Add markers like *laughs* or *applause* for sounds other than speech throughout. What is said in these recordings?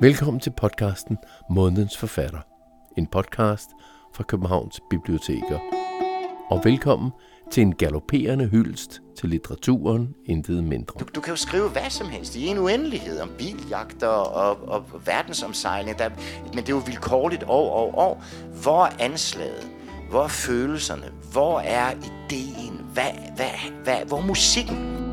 Velkommen til podcasten Månedens Forfatter. En podcast fra Københavns Biblioteker. Og velkommen til en galopperende hyldest til litteraturen, intet mindre. Du, du kan jo skrive hvad som helst i en uendelighed om biljagter og, og verdensomsejling, der, men det er jo vilkårligt år og år. Hvor er anslaget? Hvor er følelserne? Hvor er ideen? Hvad, hvad, hvad, hvor er musikken?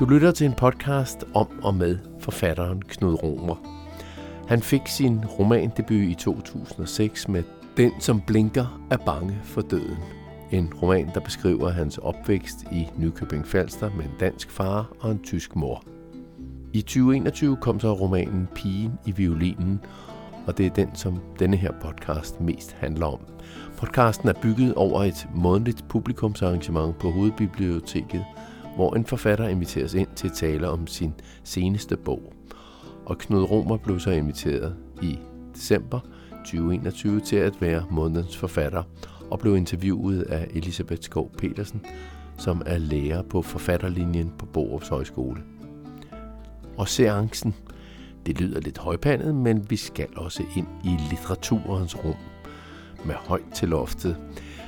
Du lytter til en podcast om og med forfatteren Knud Romer. Han fik sin romandebut i 2006 med Den, som blinker, er bange for døden. En roman, der beskriver hans opvækst i Nykøbing Falster med en dansk far og en tysk mor. I 2021 kom så romanen Pigen i violinen, og det er den, som denne her podcast mest handler om. Podcasten er bygget over et månedligt publikumsarrangement på Hovedbiblioteket – hvor en forfatter inviteres ind til at tale om sin seneste bog. Og Knud Romer blev så inviteret i december 2021 til at være månedens forfatter og blev interviewet af Elisabeth Skov Petersen, som er lærer på forfatterlinjen på Borups Højskole. Og seancen, det lyder lidt højpandet, men vi skal også ind i litteraturens rum med højt til loftet.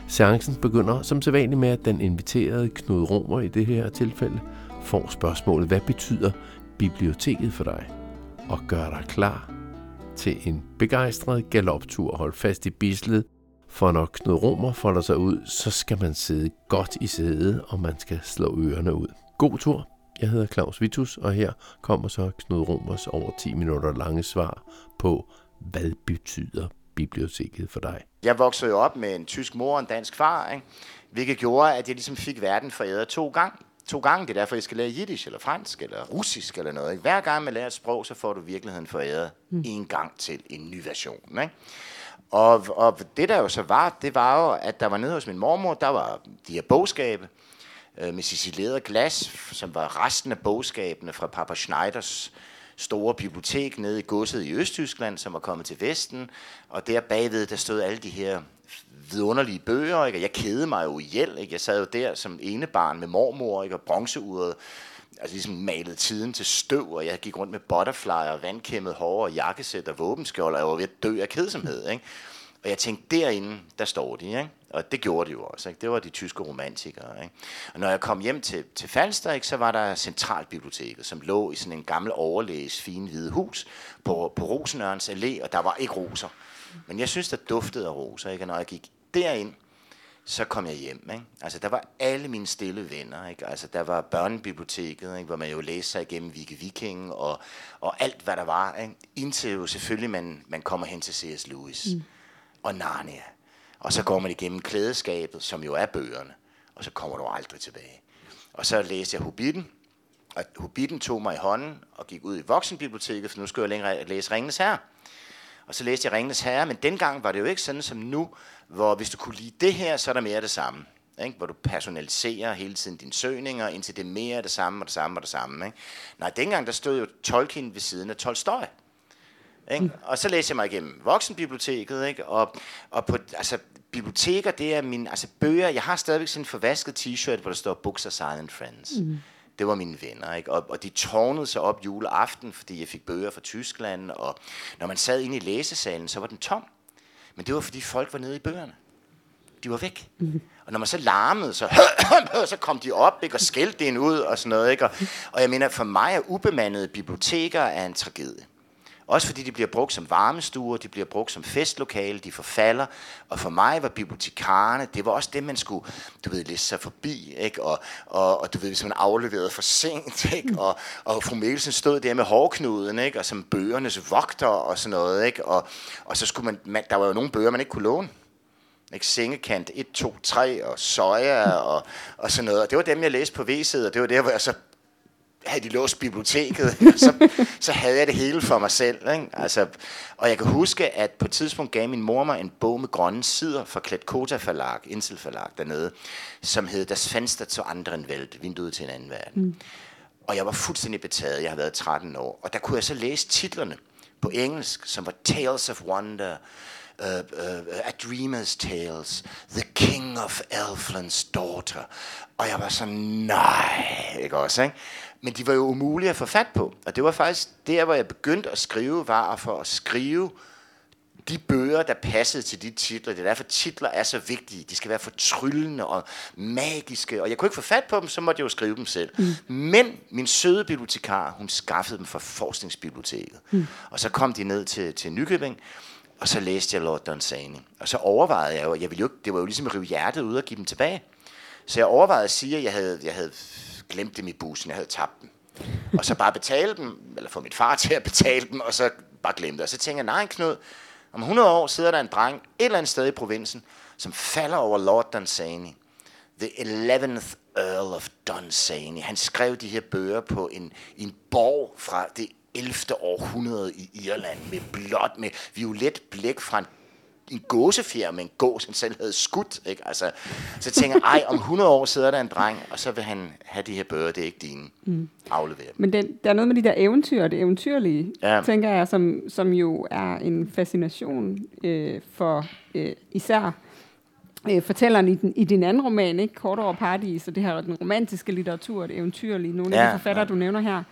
Seancen begynder som sædvanligt med, at den inviterede Knud Romer i det her tilfælde får spørgsmålet, hvad betyder biblioteket for dig? Og gør dig klar til en begejstret galoptur. Hold fast i bislet, for når Knud Romer folder sig ud, så skal man sidde godt i sædet, og man skal slå ørerne ud. God tur. Jeg hedder Claus Vitus, og her kommer så Knud Romers over 10 minutter lange svar på, hvad betyder biblioteket for dig? Jeg voksede jo op med en tysk mor og en dansk far, ikke? hvilket gjorde, at jeg ligesom fik verden foræret to gange. To gange, det er derfor, jeg skal lære jiddisch, eller fransk, eller russisk, eller noget. Ikke? Hver gang man lærer et sprog, så får du virkeligheden foræret mm. en gang til en ny version. Ikke? Og, og det der jo så var, det var jo, at der var nede hos min mormor, der var de her bogskabe, øh, med cicileret glas, som var resten af bogskabene fra Papa Schneiders store bibliotek nede i godset i Østtyskland, som var kommet til Vesten, og der bagved, der stod alle de her vidunderlige bøger, ikke? og jeg kedede mig jo ihjel. Ikke? Jeg sad jo der som ene barn med mormor, ikke? og bronzeuret, altså ligesom malet tiden til støv, og jeg gik rundt med butterfly og vandkæmmet hår og jakkesæt og våbenskjold, og jeg var ved at dø af kedsomhed. Ikke? Og jeg tænkte, derinde, der står de. Ikke? Og det gjorde de jo også. Ikke? Det var de tyske romantikere. Ikke? Og når jeg kom hjem til, til Falster, ikke, så var der Centralbiblioteket, som lå i sådan en gammel overlæges fine hvide hus på, på Rosenørns Allé, og der var ikke roser. Men jeg synes, der duftede af roser. Ikke? Og når jeg gik derind, så kom jeg hjem. Ikke? Altså, der var alle mine stille venner. Ikke? Altså, der var børnebiblioteket, ikke? hvor man jo læste sig igennem Vicky Viking og, og alt, hvad der var. Ikke? Indtil jo selvfølgelig, man, man kommer hen til C.S. Lewis mm og Narnia. Og så går man igennem klædeskabet, som jo er bøgerne, og så kommer du aldrig tilbage. Og så læste jeg Hobbiten, og Hobbiten tog mig i hånden og gik ud i voksenbiblioteket, for nu skulle jeg længere læse Ringens Herre. Og så læste jeg Ringens Herre, men dengang var det jo ikke sådan som nu, hvor hvis du kunne lide det her, så er der mere det samme. Ikke? Hvor du personaliserer hele tiden dine søgninger, indtil det er mere det samme og det samme og det samme. Ikke? Nej, dengang der stod jo Tolkien ved siden af Tolstoy. Ikke? Mm. Og så læser jeg mig igennem voksenbiblioteket, ikke? Og, og på, altså, biblioteker, det er min, altså bøger, jeg har stadigvæk sådan en forvasket t-shirt, hvor der står Books are silent friends. Mm. Det var mine venner, ikke? Og, og de tårnede sig op juleaften, fordi jeg fik bøger fra Tyskland, og når man sad inde i læsesalen, så var den tom. Men det var, fordi folk var nede i bøgerne. De var væk. Mm. Og når man så larmede, så, *coughs* så kom de op ikke, og skældte en ud og sådan noget. Ikke? Og, og jeg mener, for mig er ubemandede biblioteker er en tragedie. Også fordi de bliver brugt som varmestuer, de bliver brugt som festlokale, de forfalder. Og for mig var bibliotekarerne, det var også det, man skulle, du ved, læse sig forbi, ikke? Og, og, og du ved, hvis man afleverede for sent, *laughs* ikke? Og, og fru Mikkelsen stod der med hårknuden, ikke? Og som bøgernes vogter og sådan noget, ikke? Og, og så skulle man, man, der var jo nogle bøger, man ikke kunne låne. Ikke? Sengekant 1, 2, 3 og soja og, og sådan noget. Og det var dem, jeg læste på VC'et, og det var der, hvor jeg så havde de låst biblioteket, *laughs* så, så havde jeg det hele for mig selv. Ikke? Altså, og jeg kan huske, at på et tidspunkt gav min mor mig en bog med grønne sider fra Kletkota Forlag, Insel Forlag dernede, som hed Das Fenster zu anderen Welt, vinduet til en anden verden. Mm. Og jeg var fuldstændig betaget, jeg har været 13 år, og der kunne jeg så læse titlerne på engelsk, som var Tales of Wonder, uh, uh, A Dreamer's Tales, The King of Elfland's Daughter. Og jeg var sådan, nej, ikke også, ikke? Men de var jo umulige at få fat på. Og det var faktisk der, hvor jeg begyndte at skrive, var for at skrive de bøger, der passede til de titler. Det er derfor, titler er så vigtige. De skal være fortryllende og magiske. Og jeg kunne ikke få fat på dem, så måtte jeg jo skrive dem selv. Mm. Men min søde bibliotekar, hun skaffede dem fra forskningsbiblioteket. Mm. Og så kom de ned til, til Nykøbing, og så læste jeg Lord Dunsany. Og så overvejede jeg jo, jeg ville jo, det var jo ligesom at rive hjertet ud og give dem tilbage. Så jeg overvejede at sige, at jeg havde, jeg havde glemt dem i bussen, jeg havde tabt dem. Og så bare betale dem, eller få mit far til at betale dem, og så bare glemme det. Og så tænker jeg, nej Knud, om 100 år sidder der en dreng et eller andet sted i provinsen, som falder over Lord Dunsany. The 11th Earl of Dunsany. Han skrev de her bøger på en, en borg fra det 11. århundrede i Irland med blåt, med violet blæk fra en en gåsefjer med en gås, han selv havde skudt. Ikke? Altså, så tænker jeg, ej, om 100 år sidder der en dreng, og så vil han have de her bøger, det er ikke dine. Mm. Aflevere dem. Men den, der er noget med de der eventyr, det eventyrlige, ja. tænker jeg, som, som jo er en fascination øh, for øh, især øh, fortælleren i, den, i din anden roman, ikke? Kort over Paradis, og det her den romantiske litteratur, det eventyrlige, nogle ja, af de forfattere, ja. du nævner her.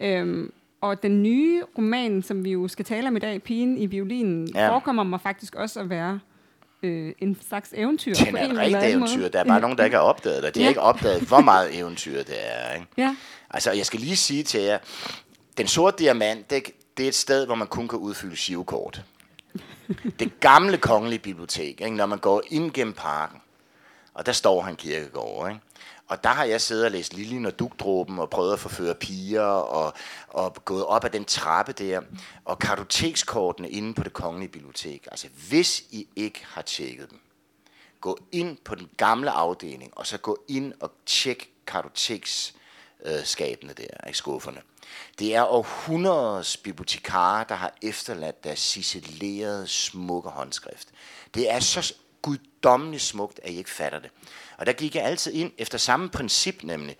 Øhm, og den nye roman, som vi jo skal tale om i dag, Pigen i violinen, ja. forekommer mig faktisk også at være øh, en slags eventyr. Det er en rigtig eventyr. Måde. Der er bare nogen, der ikke har opdaget det. De har ja. ikke opdaget, hvor meget eventyr det er. Ikke? Ja. Altså, jeg skal lige sige til jer, den sorte diamant, det, det er et sted, hvor man kun kan udfylde shivkort. Det gamle kongelige bibliotek, ikke? når man går ind gennem parken, og der står han kirkegård, ikke? Og der har jeg siddet og læst Liljen og Dugdråben og prøvet at forføre piger og, og gået op ad den trappe der. Og kartotekskortene inde på det kongelige bibliotek. Altså hvis I ikke har tjekket dem, gå ind på den gamle afdeling, og så gå ind og tjek kartotekskabene der i skufferne. Det er århundredes bibliotekarer, der har efterladt deres ciselerede, smukke håndskrift. Det er så guddommeligt smukt, at I ikke fatter det. Og der gik jeg altid ind efter samme princip nemlig,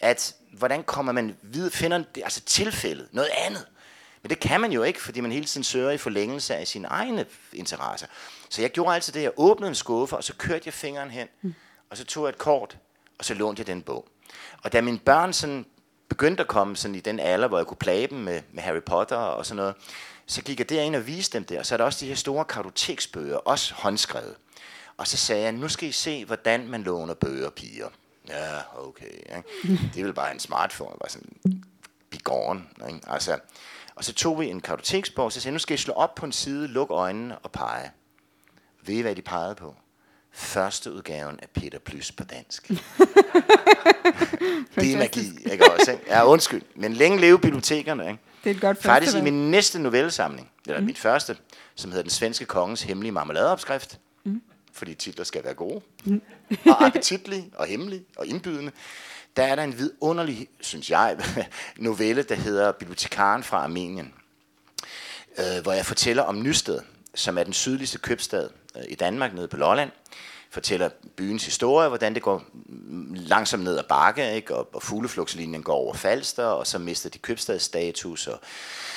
at hvordan kommer man videre, finder altså tilfældet, noget andet. Men det kan man jo ikke, fordi man hele tiden søger i forlængelse af sine egne interesser. Så jeg gjorde altid det, jeg åbnede en skuffe, og så kørte jeg fingeren hen, mm. og så tog jeg et kort, og så lånte jeg den bog. Og da mine børn sådan begyndte at komme sådan i den alder, hvor jeg kunne plage dem med, med Harry Potter og sådan noget, så gik jeg derind og viste dem det, og så er der også de her store kartoteksbøger, også håndskrevet. Og så sagde jeg, nu skal I se, hvordan man låner bøger, piger. Ja, okay. Ikke? Det er vel bare en smartphone. Bare sådan, begården. Ikke? Altså, og så tog vi en kartoteksbog, og så sagde jeg, nu skal I slå op på en side, luk øjnene og pege. Ved I, hvad de pegede på? Første udgaven af Peter Plys på dansk. *laughs* det er magi, ikke også? Ikke? Ja, undskyld. Men længe leve bibliotekerne, ikke? Det er et godt Faktisk i min næste novellesamling, eller mm. mit første, som hedder Den svenske kongens hemmelige marmeladeopskrift, mm. Fordi titler skal være gode, mm. og *laughs* appetitlige, og hemmelige, og indbydende, der er der en vidunderlig, synes jeg, *laughs* novelle, der hedder Bibliotekaren fra Armenien, øh, hvor jeg fortæller om Nysted, som er den sydligste købstad øh, i Danmark, nede på Lolland, fortæller byens historie, hvordan det går langsomt ned ad bakke, ikke? og, og fugleflugtslinjen går over Falster, og så mister de købstadsstatus, og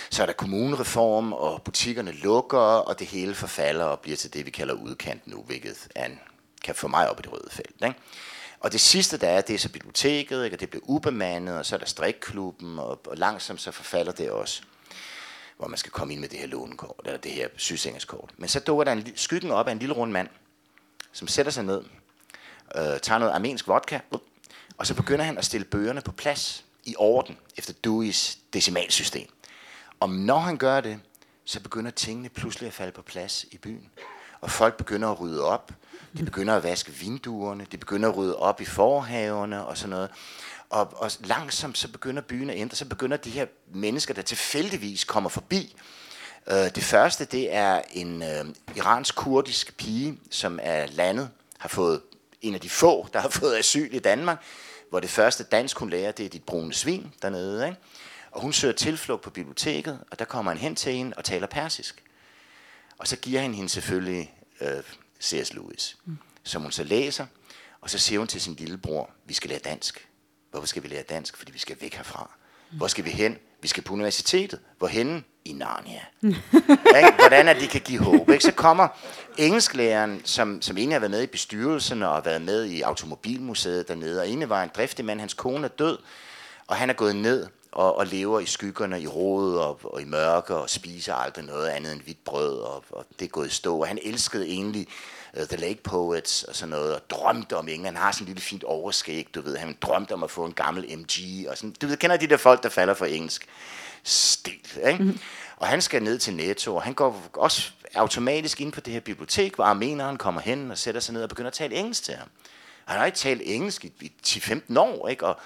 så er der kommunereform, og butikkerne lukker, og det hele forfalder og bliver til det, vi kalder udkant nu, hvilket er en, kan få mig op i det røde felt. Ikke? Og det sidste, der er, det er så biblioteket, ikke? og det bliver ubemandet, og så er der strikklubben, og, og langsomt så forfalder det også hvor man skal komme ind med det her lånekort, eller det her sygesikringskort. Men så dukker der en skyggen op af en lille rund mand, som sætter sig ned, øh, tager noget armensk vodka, og så begynder han at stille bøgerne på plads i orden, efter Dewey's decimalsystem. Og når han gør det, så begynder tingene pludselig at falde på plads i byen. Og folk begynder at rydde op. De begynder at vaske vinduerne. De begynder at rydde op i forhaverne og sådan noget. Og, og langsomt så begynder byen at ændre. Så begynder de her mennesker, der tilfældigvis kommer forbi. Uh, det første, det er en uh, iransk-kurdisk pige, som er landet, har fået en af de få, der har fået asyl i Danmark, hvor det første dansk, hun lærer, det er dit brune svin dernede. Ikke? Og hun søger tilflugt på biblioteket, og der kommer han hen til hende og taler persisk. Og så giver han hende selvfølgelig øh, C.S. Lewis, mm. som hun så læser, og så siger hun til sin lillebror, vi skal lære dansk. Hvorfor skal vi lære dansk? Fordi vi skal væk herfra. Hvor skal vi hen? Vi skal på universitetet. Hvorhenne? I Narnia. *laughs* ikke? Hvordan er de kan give håb. Ikke? Så kommer engelsklæreren, som, som egentlig har været med i bestyrelsen og har været med i Automobilmuseet dernede, og egentlig var en driftig mand, hans kone er død, Og han er gået ned og, og lever i skyggerne, i rådet og, og i mørke, og spiser aldrig noget andet end hvidt brød, og, og det er gået i stå. Og han elskede egentlig The Lake Poets og sådan noget, og drømte om England. Han har sådan en lille fint overskæg, du ved. Han drømte om at få en gammel MG, og sådan. Du ved, kender de der folk, der falder for engelsk stil, ikke? Mm-hmm. Og han skal ned til Netto, og han går også automatisk ind på det her bibliotek, hvor armeneren kommer hen og sætter sig ned og begynder at tale engelsk til ham. Han har ikke talt engelsk i, i 10-15 år, ikke? Og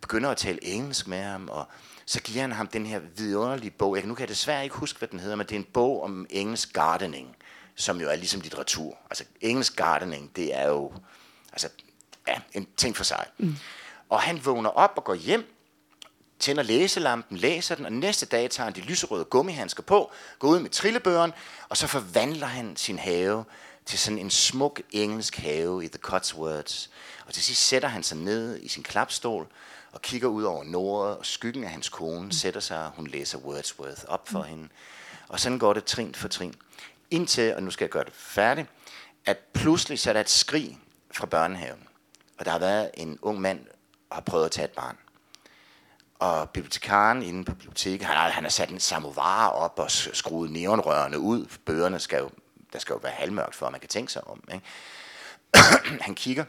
begynder at tale engelsk med ham, og så giver han ham den her vidunderlige bog. Jeg, nu kan jeg desværre ikke huske, hvad den hedder, men det er en bog om engelsk gardening, som jo er ligesom litteratur. Altså engelsk gardening, det er jo altså, ja, en ting for sig. Mm. Og han vågner op og går hjem, tænder læselampen, læser den, og næste dag tager han de lyserøde gummihandsker på, går ud med trillebøren, og så forvandler han sin have til sådan en smuk engelsk have i The Cotswolds. Og til sidst sætter han sig ned i sin klapstol og kigger ud over nordet, og skyggen af hans kone mm. sætter sig, og hun læser Wordsworth op for mm. hende. Og sådan går det trin for trin. Indtil, og nu skal jeg gøre det færdigt, at pludselig så er der et skrig fra børnehaven. Og der har været en ung mand, der har prøvet at tage et barn. Og bibliotekaren inde på biblioteket, han har, han har sat en samovar op og skruet neonrørene ud. Bøgerne skal jo, der skal jo være halvmørkt for, at man kan tænke sig om. Ikke? *clears throat* han kigger,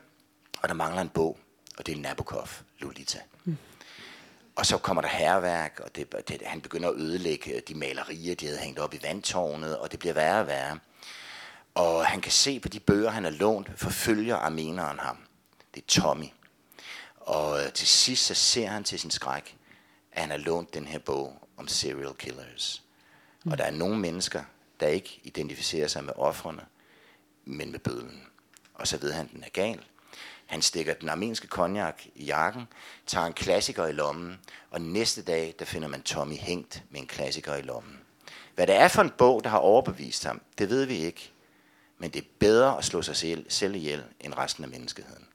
og der mangler en bog, og det er Nabokov, Lolita. Mm. Og så kommer der herværk, og det, det, han begynder at ødelægge øh, de malerier, de havde hængt op i vandtårnet, og det bliver værre og værre. Og han kan se på de bøger, han har lånt, forfølger armeneren ham. Det er Tommy. Og øh, til sidst så ser han til sin skræk, at han har lånt den her bog om serial killers. Og der er nogle mennesker, der ikke identificerer sig med offrene, men med bødlen. Og så ved han, at den er gal. Han stikker den armenske konjak i jakken, tager en klassiker i lommen, og næste dag, der finder man Tommy hængt med en klassiker i lommen. Hvad det er for en bog, der har overbevist ham, det ved vi ikke. Men det er bedre at slå sig selv, selv ihjel end resten af menneskeheden.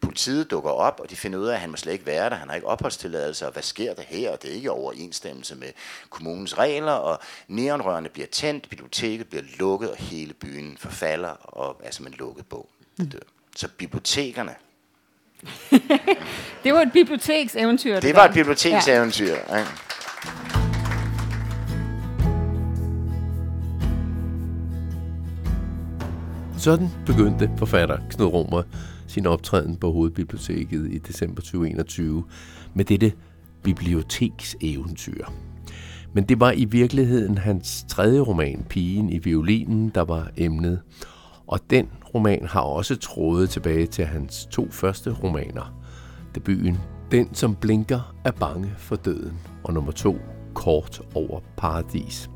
Politiet dukker op, og de finder ud af, at han må slet ikke være der. Han har ikke opholdstilladelse, og hvad sker der her? Det er ikke overensstemmelse med kommunens regler, og neonrørene bliver tændt, biblioteket bliver lukket, og hele byen forfalder, og er som en lukket bog. Det dør. Så bibliotekerne. *laughs* det var et bibliotekseventyr. Det, det var et bibliotekseventyr. Ja. Ja. Sådan begyndte forfatter Knud Romer sin optræden på Hovedbiblioteket i december 2021 med dette bibliotekseventyr. Men det var i virkeligheden hans tredje roman, Pigen i violinen, der var emnet. Og den roman har også trådet tilbage til hans to første romaner. Debuten Den, som blinker, er bange for døden, og nummer to, Kort over paradis.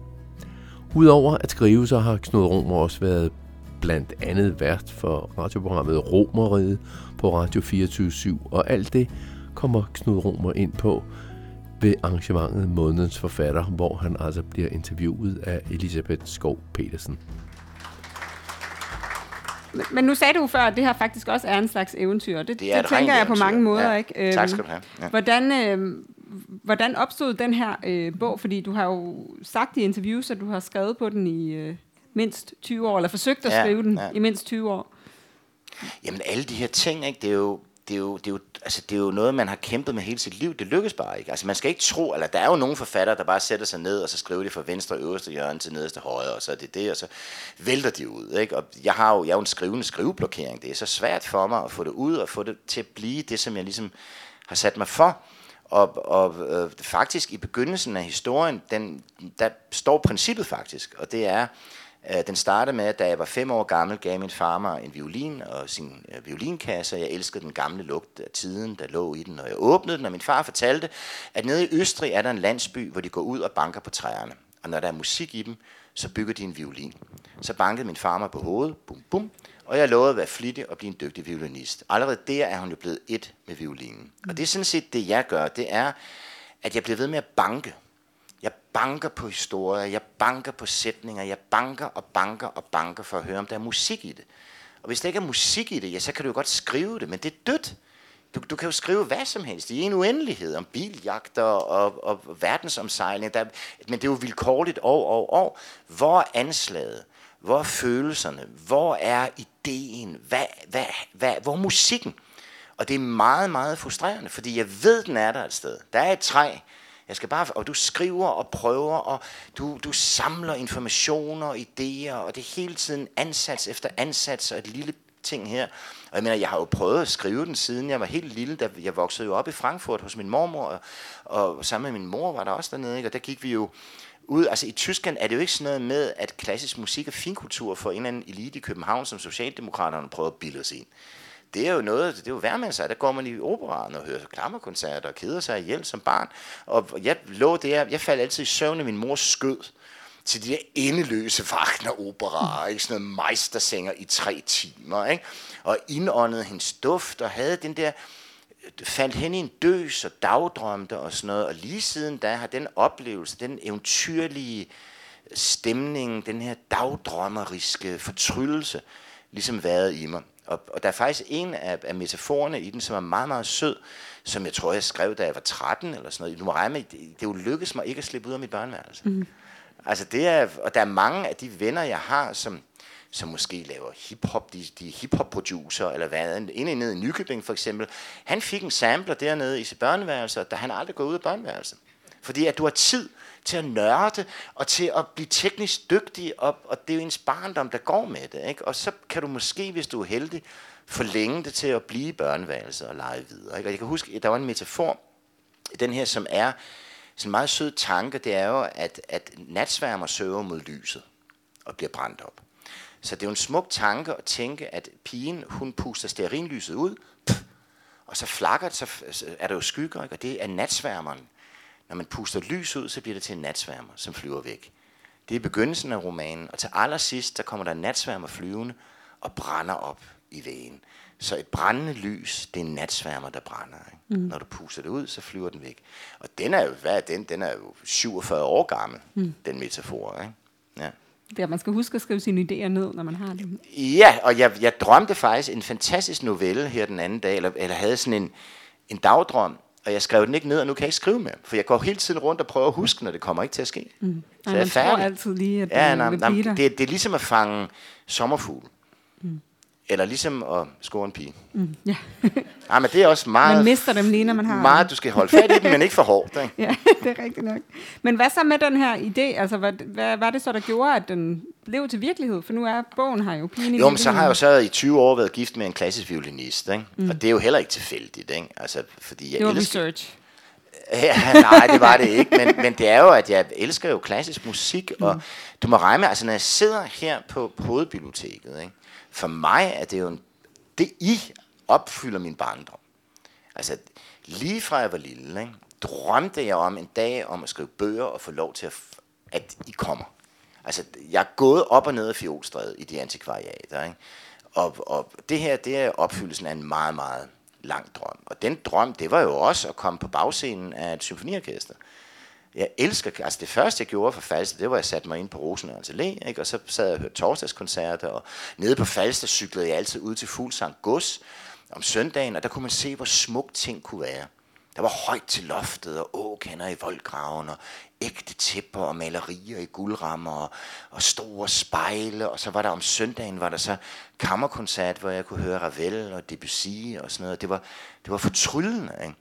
Udover at skrive, så har Knud Romer også været blandt andet vært for radioprogrammet Romeriet på Radio 24 og alt det kommer Knud Romer ind på ved arrangementet Månedens Forfatter, hvor han altså bliver interviewet af Elisabeth Skov Petersen. Men nu sagde du før, at det her faktisk også er en slags eventyr. Det, det, det tænker jeg på mange måder. Ja. Ikke? Tak skal du have. Ja. Hvordan, øh, hvordan opstod den her øh, bog? Fordi du har jo sagt i interviews, at du har skrevet på den i øh, mindst 20 år, eller forsøgt at ja, skrive den ja. i mindst 20 år. Jamen alle de her ting, ikke, det er jo det er, jo, det, er jo, altså, det er jo noget, man har kæmpet med hele sit liv. Det lykkes bare ikke. Altså, man skal ikke tro, eller der er jo nogle forfattere, der bare sætter sig ned, og så skriver de fra venstre øverste hjørne til nederste højre, og så er det det, og så vælter de ud. Ikke? Og jeg har jo, jeg har jo en skrivende skriveblokering. Det er så svært for mig at få det ud, og få det til at blive det, som jeg ligesom har sat mig for. Og, og øh, faktisk i begyndelsen af historien, den, der står princippet faktisk, og det er, Øh, Øh, den startede med, at da jeg var fem år gammel, gav min far mig en violin og sin øh, violinkasse, og jeg elskede den gamle lugt af tiden, der lå i den. Og jeg åbnede den, og min far fortalte, at nede i Østrig er der en landsby, hvor de går ud og banker på træerne. Og når der er musik i dem, så bygger de en violin. Så bankede min far mig på hovedet, bum bum, og jeg lovede at være flittig og blive en dygtig violinist. Allerede der er hun jo blevet et med violinen. Og det er sådan set det, jeg gør. Det er, at jeg bliver ved med at banke banker på historier, jeg banker på sætninger, jeg banker og banker og banker for at høre, om der er musik i det. Og hvis der ikke er musik i det, ja, så kan du jo godt skrive det, men det er dødt. Du, du kan jo skrive hvad som helst i en uendelighed om biljagter og, og verdensomsejling, der, men det er jo vilkårligt år og år. Hvor er anslaget? Hvor er følelserne? Hvor er ideen? Hvad, hvad, hvad, hvor er musikken? Og det er meget, meget frustrerende, fordi jeg ved, den er der et sted. Der er et træ, jeg skal bare, og du skriver og prøver, og du, du samler informationer og idéer, og det er hele tiden ansats efter ansats, og et lille ting her. Og jeg mener, jeg har jo prøvet at skrive den, siden jeg var helt lille, da jeg voksede jo op i Frankfurt hos min mormor, og, og sammen med min mor var der også dernede, ikke? og der gik vi jo ud, altså i Tyskland er det jo ikke sådan noget med, at klassisk musik er finkultur for en eller anden elite i København, som Socialdemokraterne prøver at bilde os ind det er jo noget, det er jo værd sig. Der går man i operaen og hører klammerkoncerter og keder sig ihjel som barn. Og jeg lå der, jeg faldt altid i søvn i min mors skød til de der endeløse Wagner-operaer, ikke? sådan noget meistersanger i tre timer, ikke? og indåndede hendes duft, og havde den der, faldt hen i en døs og dagdrømte og sådan noget, og lige siden da har den oplevelse, den eventyrlige stemning, den her dagdrømmeriske fortryllelse, ligesom været i mig. Og, og der er faktisk en af, af metaforerne i den, som er meget, meget sød, som jeg tror, jeg skrev, da jeg var 13 eller sådan noget. Du må regne med, det, det jo lykkedes mig ikke at slippe ud af mit børneværelse. Mm. Altså det er, og der er mange af de venner, jeg har, som, som måske laver hiphop, de, de hiphop-producer, eller hvad, en nede i Nykøbing for eksempel, han fik en sampler dernede i sit børneværelse, da han aldrig går ud af børneværelset. Fordi at du har tid til at nørde, og til at blive teknisk dygtig, og, og det er jo ens barndom, der går med det. Ikke? Og så kan du måske, hvis du er heldig, forlænge det til at blive børneværelse og lege videre. Ikke? Og jeg kan huske, at der var en metafor, den her, som er sådan en meget sød tanke, det er jo, at, at natsværmer søger mod lyset og bliver brændt op. Så det er jo en smuk tanke at tænke, at pigen, hun puster stearinlyset ud, og så flakker det, så er der jo skygger, ikke? og det er natsværmeren, når man puster lys ud, så bliver det til en natsværmer, som flyver væk. Det er begyndelsen af romanen, og til allersidst, der kommer der en natsværmer flyvende og brænder op i vægen. Så et brændende lys, det er en natsværmer, der brænder. Ikke? Mm. Når du puster det ud, så flyver den væk. Og den er jo, hvad er den? Den er jo 47 år gammel, mm. den metafor. Ikke? Ja. Det er, man skal huske at skrive sine idéer ned, når man har dem. Ja, og jeg, jeg drømte faktisk en fantastisk novelle her den anden dag, eller, eller havde sådan en, en dagdrøm, og jeg skrev den ikke ned, og nu kan jeg ikke skrive mere. For jeg går hele tiden rundt og prøver at huske, når det kommer ikke til at ske. Mm. Så jeg er færdig. altid lige, at ja, nej, nej, det, det er ligesom at fange sommerfugl. Mm. Eller ligesom at score en pige. Mm. Ja. ja, *laughs* men det er også meget... Man mister dem lige, når man har... Meget, du skal holde fat i dem, men ikke for hårdt. Ikke? *laughs* ja, det er rigtigt nok. Men hvad så med den her idé? Altså, hvad, hvad var det så, der gjorde, at den blev til virkelighed? For nu er bogen her jo pigen Jo, men så har jeg jo så i 20 år været gift med en klassisk violinist. Ikke? Mm. Og det er jo heller ikke tilfældigt. Ikke? Altså, fordi jeg det var elsker... research. *laughs* Ja, nej, det var det ikke, men, men det er jo, at jeg elsker jo klassisk musik, og mm. du må regne med, altså når jeg sidder her på, på hovedbiblioteket, ikke? For mig er det jo en, det I opfylder min barndom. Altså, lige fra jeg var lille, ikke, drømte jeg om en dag om at skrive bøger og få lov til, at, at I kommer. Altså, jeg er gået op og ned af fjolstrædet i de antikvariater, ikke? Og, og det her, det er opfyldelsen af en meget, meget lang drøm. Og den drøm, det var jo også at komme på bagscenen af et symfoniorkester. Jeg elsker, altså det første jeg gjorde for Falster, det var at jeg satte mig ind på Rosenørns Allé, ikke? og så sad jeg og hørte torsdagskoncerter, og nede på Falster cyklede jeg altid ud til Fuglsang Gods om søndagen, og der kunne man se, hvor smuk ting kunne være. Der var højt til loftet, og åkander i voldgraven, og ægte tæpper og malerier i guldrammer, og, og store spejle, og så var der om søndagen, var der så kammerkoncert, hvor jeg kunne høre Ravel og Debussy og sådan noget. Det var, det var fortryllende, ikke?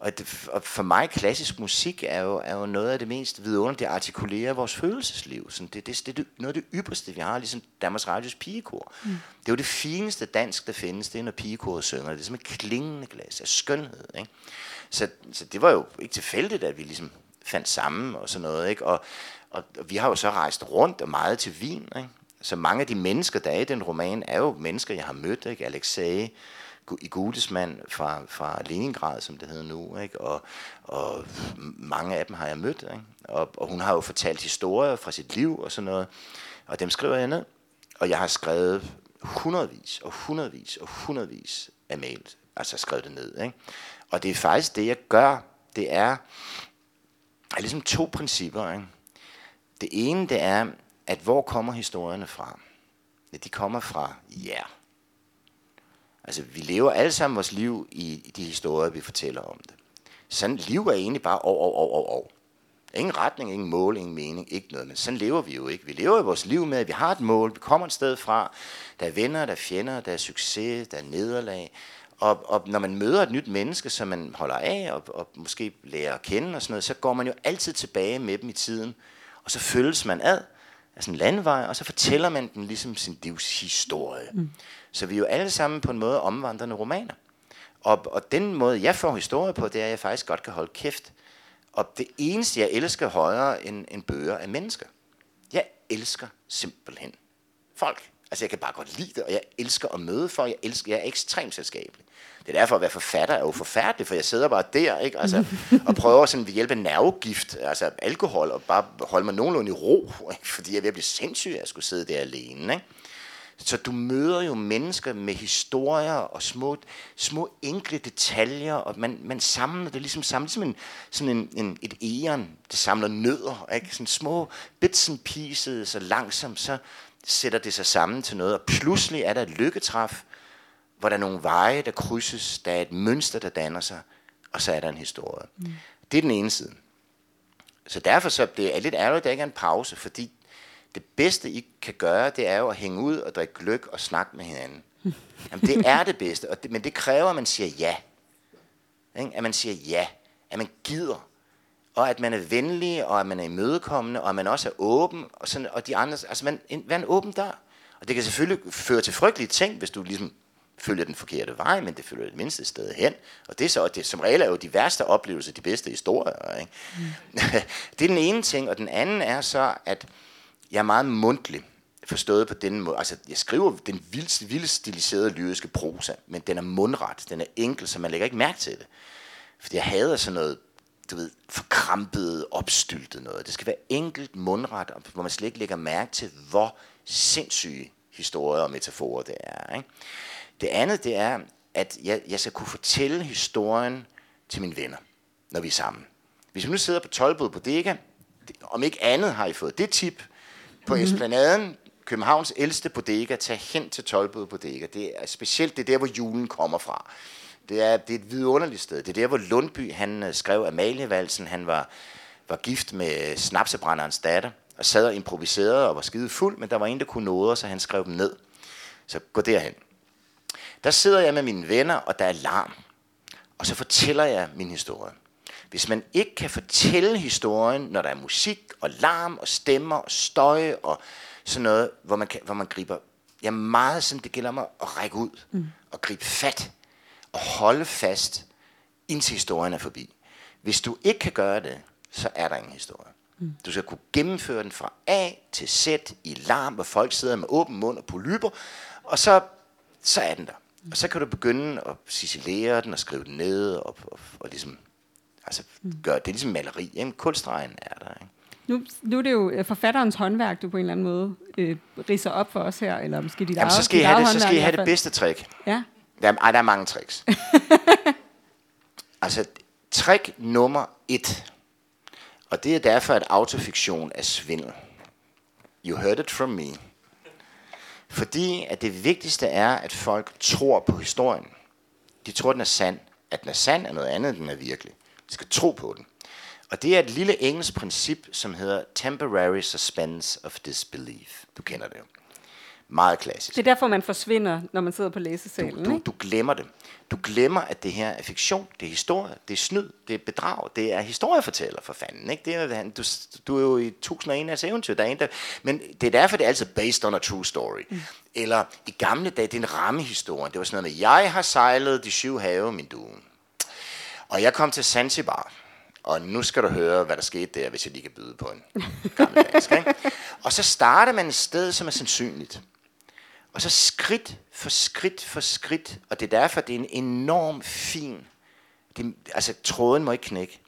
Og, det, og for mig, klassisk musik er jo, er jo noget af det mest vidunderlige, det artikulerer vores følelsesliv. Sådan det, det, det, det, noget af det ypperste, vi har, ligesom Danmarks Radios pigekor. Mm. Det er jo det fineste dansk, der findes, det er, når pigekoret synger. Det er som et klingende glas af skønhed. Ikke? Så, så det var jo ikke tilfældigt, at vi ligesom fandt sammen og sådan noget. Ikke? Og, og, og vi har jo så rejst rundt og meget til Wien. Ikke? Så mange af de mennesker, der er i den roman, er jo mennesker, jeg har mødt. Ikke? Alexei, i Gudesmand fra, fra Leningrad, som det hedder nu, ikke? Og, og mange af dem har jeg mødt, ikke? Og, og hun har jo fortalt historier fra sit liv og sådan noget, og dem skriver jeg ned. Og jeg har skrevet hundredvis og hundredvis og hundredvis af mails, altså skrevet det ned, ikke? Og det er faktisk det, jeg gør, det er, er ligesom to principper, ikke? Det ene, det er, at hvor kommer historierne fra? Ja, de kommer fra jer. Yeah Altså, vi lever alle sammen vores liv i, i de historier, vi fortæller om det. Sådan liv er egentlig bare år, år, år, år, år. Ingen retning, ingen mål, ingen mening, ikke noget. Men sådan lever vi jo ikke. Vi lever i vores liv med, at vi har et mål, vi kommer et sted fra. Der er venner, der er fjender, der er succes, der er nederlag. Og, og når man møder et nyt menneske, som man holder af og, og måske lærer at kende og sådan noget, så går man jo altid tilbage med dem i tiden. Og så følges man ad sådan en landvej, og så fortæller man dem ligesom sin livshistorie. Mm. Så vi er jo alle sammen på en måde omvandrende romaner. Og, og den måde, jeg får historie på, det er, at jeg faktisk godt kan holde kæft. Og det eneste, jeg elsker højere end, end bøger, er mennesker. Jeg elsker simpelthen folk. Altså, jeg kan bare godt lide det, og jeg elsker at møde folk. Jeg, elsker, jeg er ekstremt selskabelig. Det er derfor, at være forfatter er jo forfærdeligt, for jeg sidder bare der, ikke? Altså, og prøver sådan ved hjælp af nervegift, altså alkohol, og bare holde mig nogenlunde i ro, ikke? fordi jeg er ved at blive sindssyg, at jeg skulle sidde der alene. Ikke? Så du møder jo mennesker med historier og små, små enkle detaljer, og man, man samler det ligesom samler, ligesom en, sådan en, en, et æren, det samler nødder, ikke? Sådan små bits and pieces, så langsomt, så sætter det sig sammen til noget, og pludselig er der et lykketræf, hvor der er nogle veje, der krydses, der er et mønster, der danner sig, og så er der en historie. Mm. Det er den ene side. Så derfor så det er lidt ærgerligt, at der ikke er en pause, fordi det bedste, I kan gøre, det er jo at hænge ud og drikke gløk og snakke med hinanden. *laughs* Jamen, det er det bedste, og det, men det kræver, at man siger ja. Ikke? At man siger ja. At man gider. Og at man er venlig, og at man er imødekommende, og at man også er åben, og, sådan, og de andre, altså man, en, vær en åben dør. Og det kan selvfølgelig føre til frygtelige ting, hvis du ligesom følger den forkerte vej, men det følger det mindste sted hen. Og det er så, det, som regel er jo de værste oplevelser, de bedste historier. Ikke? Mm. *laughs* det er den ene ting, og den anden er så, at jeg er meget mundtlig, forstået på den måde. Altså, jeg skriver den vildeste, vildeste stiliserede lyriske prosa, men den er mundret, den er enkel, så man lægger ikke mærke til det. Fordi jeg hader sådan noget, du ved, forkrampet, opstyltet noget. Det skal være enkelt, mundret, hvor man slet ikke lægger mærke til, hvor sindssyge historier og metaforer det er. Ikke? Det andet, det er, at jeg, jeg skal kunne fortælle historien til mine venner, når vi er sammen. Hvis vi nu sidder på Tolbod Bodega, om ikke andet har I fået det tip, på mm-hmm. Esplanaden, Københavns ældste bodega, tag hen til Tolbod Bodega. Det er specielt det er der, hvor julen kommer fra. Det er, det er et vidunderligt sted. Det er der, hvor Lundby han øh, skrev Amalievalsen. Han var, var gift med snapsebrænderens datter, og sad og improviserede og var skide fuld, men der var en, der kunne nåde, så han skrev dem ned. Så gå derhen. Der sidder jeg med mine venner, og der er larm. Og så fortæller jeg min historie. Hvis man ikke kan fortælle historien, når der er musik og larm og stemmer og støj og sådan noget, hvor man, kan, hvor man griber, ja meget sådan, det gælder mig at række ud mm. og gribe fat og holde fast, indtil historien er forbi. Hvis du ikke kan gøre det, så er der ingen historie. Mm. Du skal kunne gennemføre den fra A til Z i larm, hvor folk sidder med åben mund og polyper, og så, så er den der. Og så kan du begynde at ciselere den og skrive den ned og, og, og ligesom Altså, gør, det er ligesom maleri. Ikke? Kulstregen er der. Ikke? Nu, nu er det jo øh, forfatterens håndværk, du på en eller anden måde øh, riser op for os her, eller måske dit Jamen, eget, så skal I have, det, så skal I have det bedste trick. Ja. Der, ej, der er mange tricks. *laughs* altså, trick nummer et, og det er derfor, at autofiktion er svindel. You heard it from me. Fordi at det vigtigste er, at folk tror på historien. De tror, den er sand. At den er sand er noget andet, end den er virkelig. De skal tro på den. Og det er et lille engelsk princip, som hedder temporary suspense of disbelief. Du kender det jo. Meget klassisk. Det er derfor, man forsvinder, når man sidder på læsesalen, du, du, du glemmer det. Du glemmer, at det her er fiktion, det er historie, det er snyd, det er bedrag, det er historiefortæller for fanden. Ikke? Det er, du, du er jo i 1001 af eventyr, der er en, der, men det er derfor, det er altid based on a true story. Mm. Eller i gamle dage, det er en rammehistorie. Det var sådan noget med, jeg har sejlet de syv have, min duen. Og jeg kom til Zanzibar, og nu skal du høre, hvad der skete der, hvis jeg lige kan byde på en gammel dansk. Ikke? *laughs* Og så starter man et sted, som er sandsynligt. Og så skridt for skridt for skridt, og det er derfor, det er en enorm fin, det, altså tråden må ikke knække.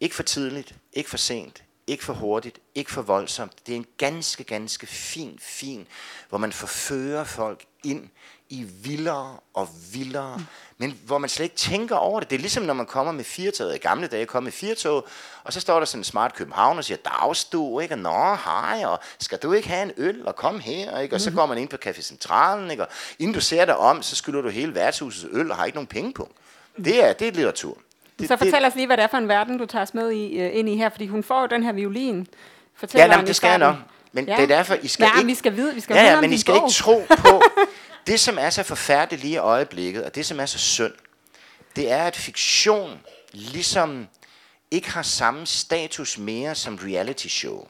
Ikke for tidligt, ikke for sent, ikke for hurtigt, ikke for voldsomt. Det er en ganske, ganske fin, fin, hvor man forfører folk ind i vildere og vildere, mm. men hvor man slet ikke tænker over det. Det er ligesom, når man kommer med firtoget. I gamle dage kom med firtog, og så står der sådan en smart København og siger, dagstu, ikke? Og nå, hej, og skal du ikke have en øl, og kom her, ikke? Og så mm. går man ind på Café Centralen, ikke? Og inden du ser dig om, så skylder du hele værtshusets øl, og har ikke nogen penge på. Det er, det er litteratur. Det, så fortæl det, os lige, hvad det er for en verden, du tager os med i, uh, ind i her, fordi hun får jo den her violin. Fortæl ja, jamen, det skal jeg nok. Men ja. det er derfor, I skal ja, ikke... vi skal vide, vi skal ja, ja, men I skal bog. ikke tro *laughs* på... det, som er så forfærdeligt lige i øjeblikket, og det, som er så synd, det er, at fiktion ligesom ikke har samme status mere som reality show.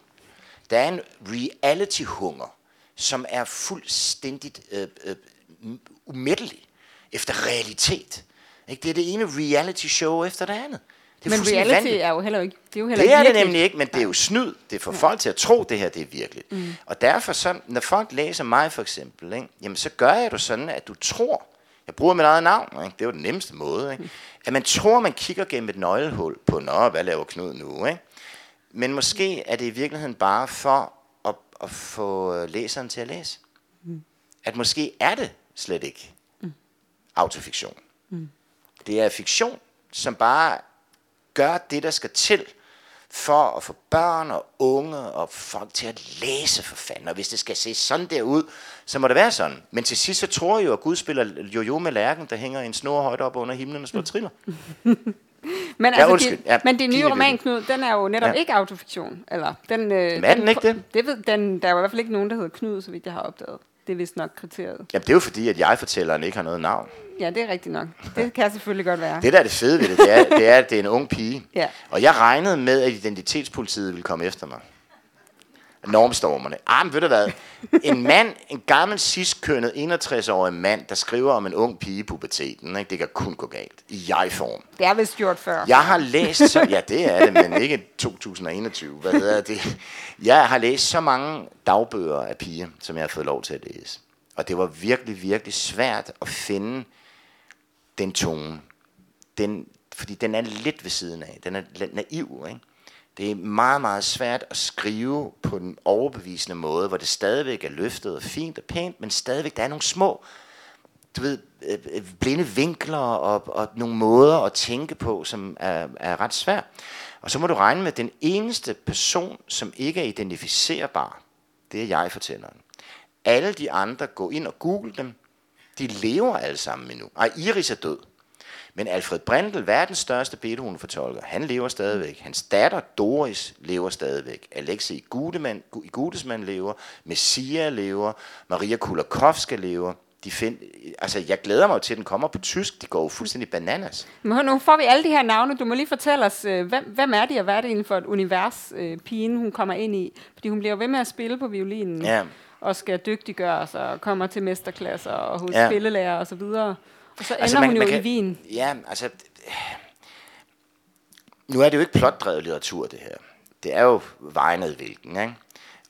Der er en reality-hunger, som er fuldstændigt øh, øh, umættelig efter realitet. Ikke? Det er det ene reality show efter det andet. Det er men reality vanligt. er jo heller ikke det er jo heller Det er det nemlig ikke, men det er jo snyd. Det for ja. folk til at tro, det her det er virkeligt. Mm. Og derfor, så, når folk læser mig for eksempel, ikke, jamen så gør jeg det sådan, at du tror, jeg bruger mit eget navn, ikke? det er jo den nemmeste måde, ikke? *laughs* at man tror, man kigger gennem et nøglehul på, nå, hvad laver Knud nu? Ikke? Men måske er det i virkeligheden bare for at, at få øh, læseren til at læse. Mm. At måske er det slet ikke mm. autofiktion. Mm. Det er fiktion, som bare gør det, der skal til, for at få børn og unge og folk til at læse for fanden. Og hvis det skal se sådan der ud, så må det være sådan. Men til sidst så tror jeg jo, at Gud spiller jojo med lærken, der hænger en snor højt op under himlen og slår triller. *laughs* men, altså, ja, de, ja, men det nye roman, Knud, den er jo netop ja. ikke autofiktion. Eller, den, øh, men er den, den ikke det? det ved, den, der er jo i hvert fald ikke nogen, der hedder Knud, så vidt jeg har opdaget. Det er vist nok kriteriet. Jamen, det er jo fordi, at jeg-fortælleren ikke har noget navn. Ja, det er rigtigt nok. Det kan selvfølgelig godt være. Det, der er det fede ved det, det er, det er at det er en ung pige. Ja. Og jeg regnede med, at identitetspolitiet ville komme efter mig. Normstormerne. Ah, men ved du hvad? En mand, en gammel sidstkønnet 61-årig mand, der skriver om en ung pige i puberteten, ikke? det kan kun gå galt. I jeg-form. Det er vist gjort før. Jeg har læst, så, ja det er det, men ikke 2021. Hvad hedder det? Jeg har læst så mange dagbøger af piger, som jeg har fået lov til at læse. Og det var virkelig, virkelig svært at finde den tone. Den, fordi den er lidt ved siden af. Den er naiv, ikke? Det er meget, meget svært at skrive på den overbevisende måde, hvor det stadigvæk er løftet og fint og pænt, men stadigvæk der er nogle små, du ved, øh, øh, blinde vinkler og, og nogle måder at tænke på, som er, er ret svært. Og så må du regne med, at den eneste person, som ikke er identificerbar, det er jeg-fortælleren. Alle de andre, gå ind og google dem, de lever alle sammen endnu. Ej, Iris er død. Men Alfred Brindel, verdens største Beethoven-fortolker, han lever stadigvæk. Hans datter Doris lever stadigvæk. Alexei Gudemann, Gudesmann lever. Messia lever. Maria Kulakowska lever. De find, altså, jeg glæder mig til, at den kommer på tysk. De går jo fuldstændig bananas. Men nu får vi alle de her navne. Du må lige fortælle os, øh, hvem, hvem er de, og hvad er det egentlig for et univers, øh, pigen hun kommer ind i? Fordi hun bliver ved med at spille på violinen. Ja og skal dygtiggøre sig og kommer til mesterklasser og hos ja. spillelærer og så videre. Og så altså, ender altså, man, hun jo man kan, i Wien. Ja, altså... Nu er det jo ikke plotdrevet litteratur, det her. Det er jo vejnet hvilken, ikke?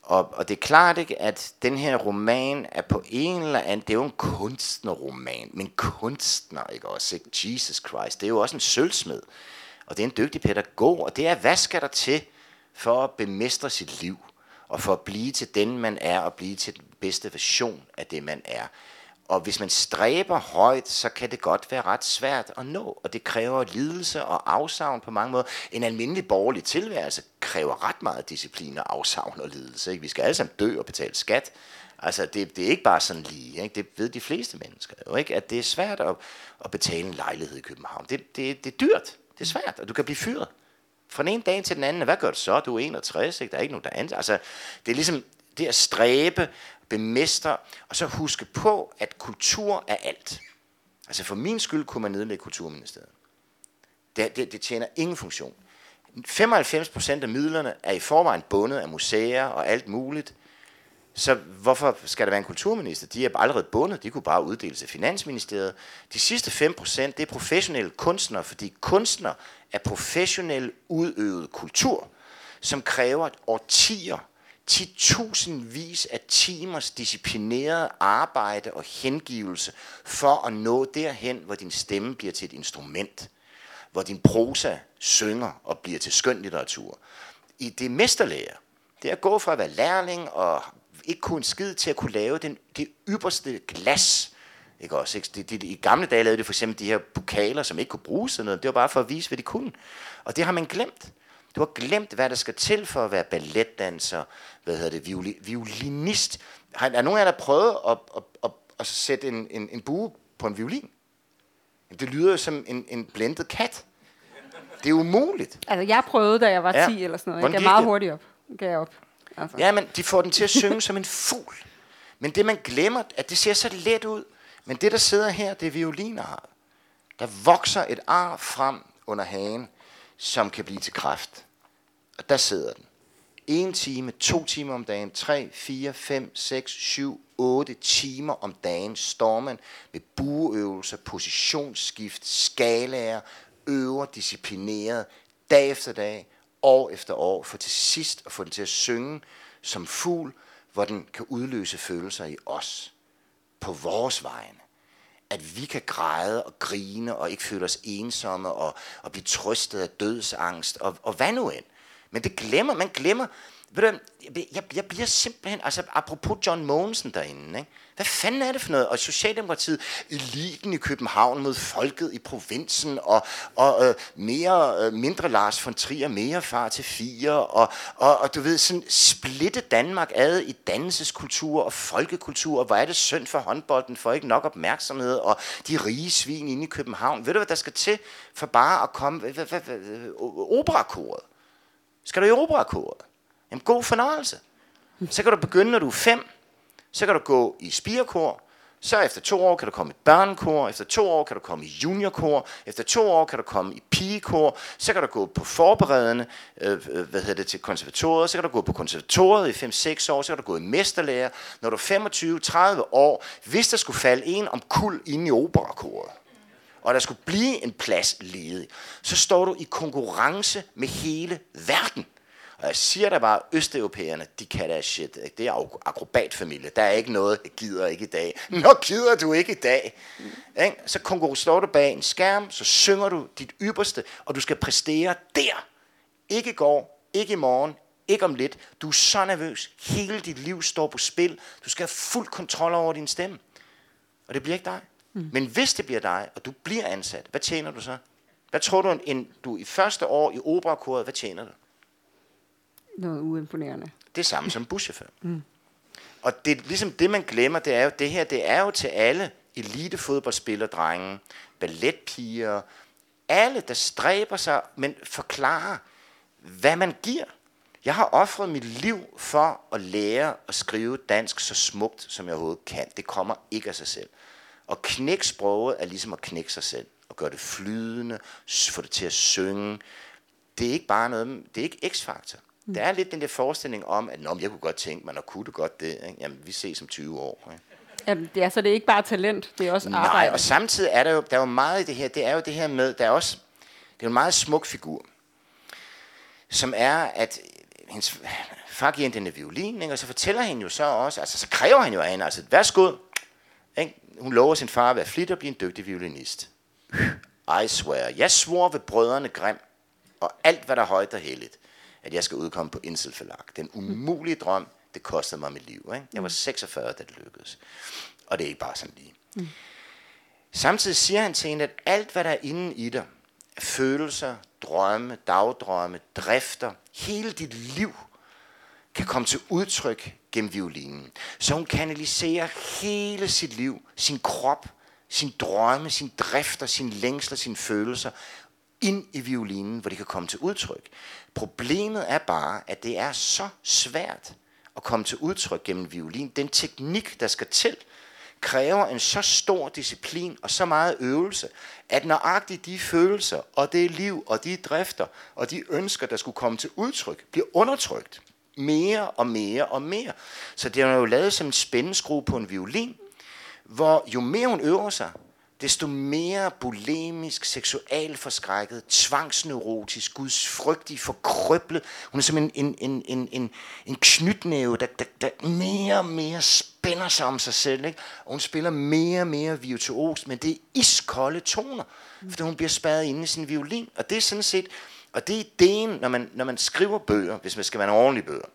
Og, og det er klart ikke, at den her roman er på en eller anden, det er jo en kunstnerroman, men kunstner, ikke også, ikke? Jesus Christ, det er jo også en sølvsmed, og det er en dygtig pædagog, og det er, hvad skal der til for at bemestre sit liv? og for at blive til den, man er, og blive til den bedste version af det, man er. Og hvis man stræber højt, så kan det godt være ret svært at nå, og det kræver lidelse og afsavn på mange måder. En almindelig borgerlig tilværelse kræver ret meget disciplin og afsavn og lidelse. Ikke? Vi skal alle sammen dø og betale skat. Altså, det, det er ikke bare sådan lige. Ikke? Det ved de fleste mennesker jo, ikke? At det er svært at, at betale en lejlighed i København. Det, det, det er dyrt. Det er svært, og du kan blive fyret fra den ene dag til den anden, hvad gør du så? Du er 61, ikke? der er ikke nogen, der andet. Altså, det er ligesom det at stræbe, bemestre, og så huske på, at kultur er alt. Altså for min skyld kunne man nedlægge Kulturministeriet. Det, det, det tjener ingen funktion. 95% af midlerne er i forvejen bundet af museer og alt muligt. Så hvorfor skal der være en kulturminister? De er allerede bundet, de kunne bare uddeles til Finansministeriet. De sidste 5% det er professionelle kunstnere, fordi kunstnere er professionel udøvet kultur, som kræver årtier, 10.000 vis af timers disciplineret arbejde og hengivelse for at nå derhen, hvor din stemme bliver til et instrument, hvor din prosa synger og bliver til skøn litteratur. I det mesterlærer, det er at gå fra at være lærling og ikke kunne en skid til at kunne lave den, det ypperste glas. Ikke også, ikke? De, de, de, I gamle dage lavede de for eksempel de her pokaler, som ikke kunne bruges til noget. Det var bare for at vise, hvad de kunne. Og det har man glemt. Du har glemt, hvad der skal til for at være balletdanser, hvad hedder det, violi, violinist. Har, er nogen af jer, der prøvet at, at, at, at sætte en, en, en bue på en violin? Det lyder jo som en, en blendet kat. Det er umuligt. Altså, jeg prøvede, da jeg var 10 ja. eller sådan noget. Jeg gav meget hurtigt op. Gav op. Altså. Ja, men de får den til at synge som en fugl. Men det man glemmer, at det ser så let ud. Men det der sidder her, det er violiner. Der vokser et ar frem under hagen, som kan blive til kraft. Og der sidder den. En time, to timer om dagen, tre, fire, fem, seks, syv, otte timer om dagen står man med bueøvelser, positionsskift, skalaer, øver disciplineret dag efter dag, år efter år, for til sidst at få den til at synge som fugl, hvor den kan udløse følelser i os, på vores vegne. At vi kan græde og grine og ikke føle os ensomme og, og blive trøstet af dødsangst og, og hvad nu end. Men det glemmer, man glemmer, ved du, jeg, jeg bliver simpelthen, altså apropos John Mogensen derinde, ikke? hvad fanden er det for noget? Og Socialdemokratiet, eliten i København mod folket i provinsen, og, og øh, mere, øh, mindre Lars von Trier, mere far til fire, og, og, og du ved, sådan splitte Danmark ad i dannelseskultur og folkekultur, og hvor er det synd for håndbolden, for ikke nok opmærksomhed, og de rige svin inde i København. Ved du, hvad der skal til for bare at komme, hvad, hvad, hvad, operakoret? Skal du i operakoret? Jamen god fornøjelse. Så kan du begynde, når du er fem. Så kan du gå i spirekor. Så efter to år kan du komme i børnekor. Efter to år kan du komme i juniorkor. Efter to år kan du komme i pigekor. Så kan du gå på forberedende, øh, øh hvad hedder det, til konservatoriet. Så kan du gå på konservatoriet i 5-6 år. Så kan du gå i mesterlærer. Når du er 25-30 år, hvis der skulle falde en om kul inde i operakoret, og der skulle blive en plads ledig, så står du i konkurrence med hele verden. Og jeg siger da bare, østeuropæerne, de kan da shit. Ikke? Det er akrobatfamilie. Der er ikke noget, jeg gider ikke i dag. *laughs* Nå, gider du ikke i dag. Mm. Ikke? Så konkurrerer står du bag en skærm, så synger du dit ypperste, og du skal præstere der. Ikke i går, ikke i morgen, ikke om lidt. Du er så nervøs. Hele dit liv står på spil. Du skal have fuld kontrol over din stemme. Og det bliver ikke dig. Mm. Men hvis det bliver dig, og du bliver ansat, hvad tjener du så? Hvad tror du, en, du i første år i operakoret, hvad tjener du? noget uimponerende. Det er samme som buschauffør. *laughs* Mm. Og det, ligesom det, man glemmer, det er jo, det her, det er jo til alle elitefodboldspillere, drenge, balletpiger, alle, der stræber sig, men forklarer, hvad man giver. Jeg har offret mit liv for at lære at skrive dansk så smukt, som jeg overhovedet kan. Det kommer ikke af sig selv. Og knække sproget er ligesom at knække sig selv. Og gøre det flydende, få det til at synge. Det er ikke bare noget, det er ikke x-faktor. Mm. Der er lidt den der forestilling om, at Nå, jeg kunne godt tænke mig, når kunne du godt det? Ikke? Jamen, vi ses om 20 år. Ikke? Jamen, det er, så det er ikke bare talent, det er også arbejde. Nej, og samtidig er der jo, der er jo meget i det her, det er jo det her med, der er også, det er en meget smuk figur, som er, at hendes far giver hende den violin, ikke? og så fortæller hende jo så også, altså så kræver han jo af hende, altså værsgo, ikke? Hun lover sin far at være flittig og blive en dygtig violinist. I swear, jeg svor ved brødrene Grim, og alt hvad der er højt og heldigt at jeg skal udkomme på Inselforlag. Den umulige drøm, det kostede mig mit liv. Ikke? Jeg var 46, da det lykkedes. Og det er ikke bare sådan lige. Mm. Samtidig siger han til hende, at alt hvad der er inde i dig, følelser, drømme, dagdrømme, drifter, hele dit liv, kan komme til udtryk gennem violinen. Så hun kanaliserer hele sit liv, sin krop, sin drømme, sin drifter, sin længsler, sine følelser ind i violinen, hvor de kan komme til udtryk. Problemet er bare, at det er så svært at komme til udtryk gennem violin. Den teknik, der skal til, kræver en så stor disciplin og så meget øvelse, at nøjagtigt de følelser og det liv og de drifter og de ønsker, der skulle komme til udtryk, bliver undertrykt mere og mere og mere. Så det er jo lavet som en spændeskrue på en violin, hvor jo mere hun øver sig, desto mere bulimisk, seksualforskrækket, tvangsneurotisk, gudsfrygtig, forkrøblet. Hun er som en, en, en, en, en, en knytnæve, der, der, der mere og mere spænder sig om sig selv. Ikke? Og hun spiller mere og mere virtuos, men det er iskolde toner, fordi hun bliver spadet inde i sin violin. Og det er sådan set, og det er ideen, når man, når man skriver bøger, hvis man skal være en ordentlig bøger,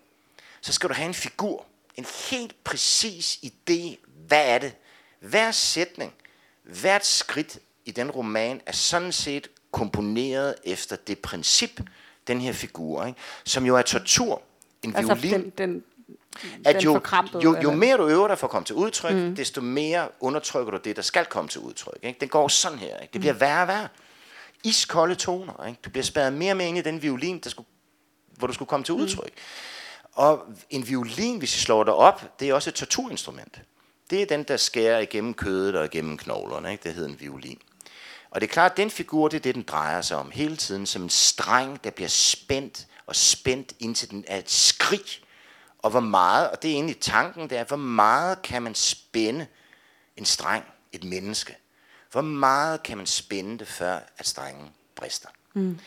så skal du have en figur, en helt præcis idé, hvad er det? Hver sætning – Hvert skridt i den roman er sådan set komponeret efter det princip, den her figur, ikke? som jo er tortur. En altså violin, den, den, at jo, jo, jo mere du øver dig for at komme til udtryk, mm. desto mere undertrykker du det, der skal komme til udtryk. Ikke? Den går sådan her. Ikke? Det bliver mm. værre og værre. Iskolde toner. Ikke? Du bliver spærret mere og mere ind i den violin, der skulle, hvor du skulle komme til mm. udtryk. Mm. Og en violin, hvis I slår det op, det er også et torturinstrument. Det er den, der skærer igennem kødet og igennem knoglerne. Ikke? Det hedder en violin. Og det er klart, at den figur, det er det, den drejer sig om hele tiden, som en streng, der bliver spændt og spændt indtil den er et skrig. Og hvor meget, og det er egentlig tanken, det er, hvor meget kan man spænde en streng, et menneske? Hvor meget kan man spænde det, før at strengen brister? Mm.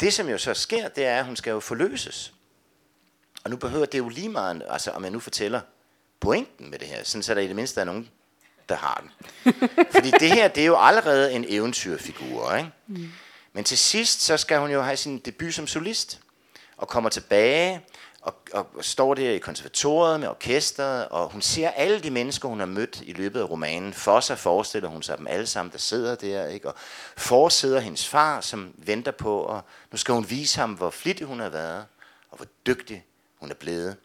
Det, som jo så sker, det er, at hun skal jo forløses. Og nu behøver det jo lige meget, altså om jeg nu fortæller pointen med det her, sådan så der i det mindste er nogen, der har den. *laughs* Fordi det her, det er jo allerede en eventyrfigur, ikke? Mm. Men til sidst, så skal hun jo have sin debut som solist, og kommer tilbage, og, og står der i konservatoriet med orkestret, og hun ser alle de mennesker, hun har mødt i løbet af romanen. For sig forestiller hun sig dem alle sammen, der sidder der, ikke? og for sidder hendes far, som venter på, og nu skal hun vise ham, hvor flittig hun har været, og hvor dygtig hun er blevet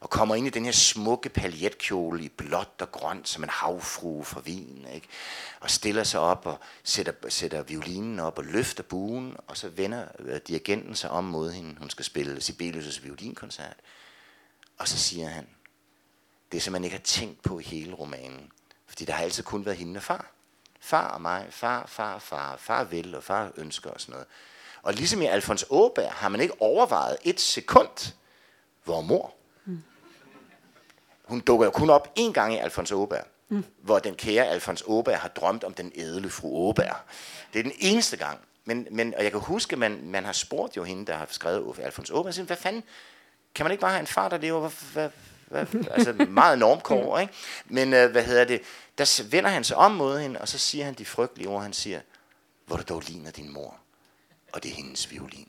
og kommer ind i den her smukke paljetkjole i blåt og grønt, som en havfrue fra Wien, ikke? og stiller sig op og sætter, sætter violinen op og løfter buen, og så vender øh, dirigenten sig om mod hende. Hun skal spille Sibelius' violinkoncert. Og så siger han, det som man ikke har tænkt på i hele romanen, fordi der har altid kun været hende og far. Far og mig, far, far, far, far vil og far ønsker og sådan noget. Og ligesom i Alfons Åberg har man ikke overvejet et sekund, hvor mor hun dukker jo kun op en gang i Alfons Åberg, mm. hvor den kære Alfons Åberg har drømt om den ædle fru Åberg. Det er den eneste gang. Men, men, og jeg kan huske, at man, man har spurgt jo hende, der har skrevet Alfons Åberg, siger, hvad fanden, kan man ikke bare have en far, der lever hvad, hvad, hvad, altså meget normkår, ikke? Men øh, hvad hedder det, der vender han sig om mod hende, og så siger han de frygtelige ord, han siger, hvor du dog ligner din mor, og det er hendes violin.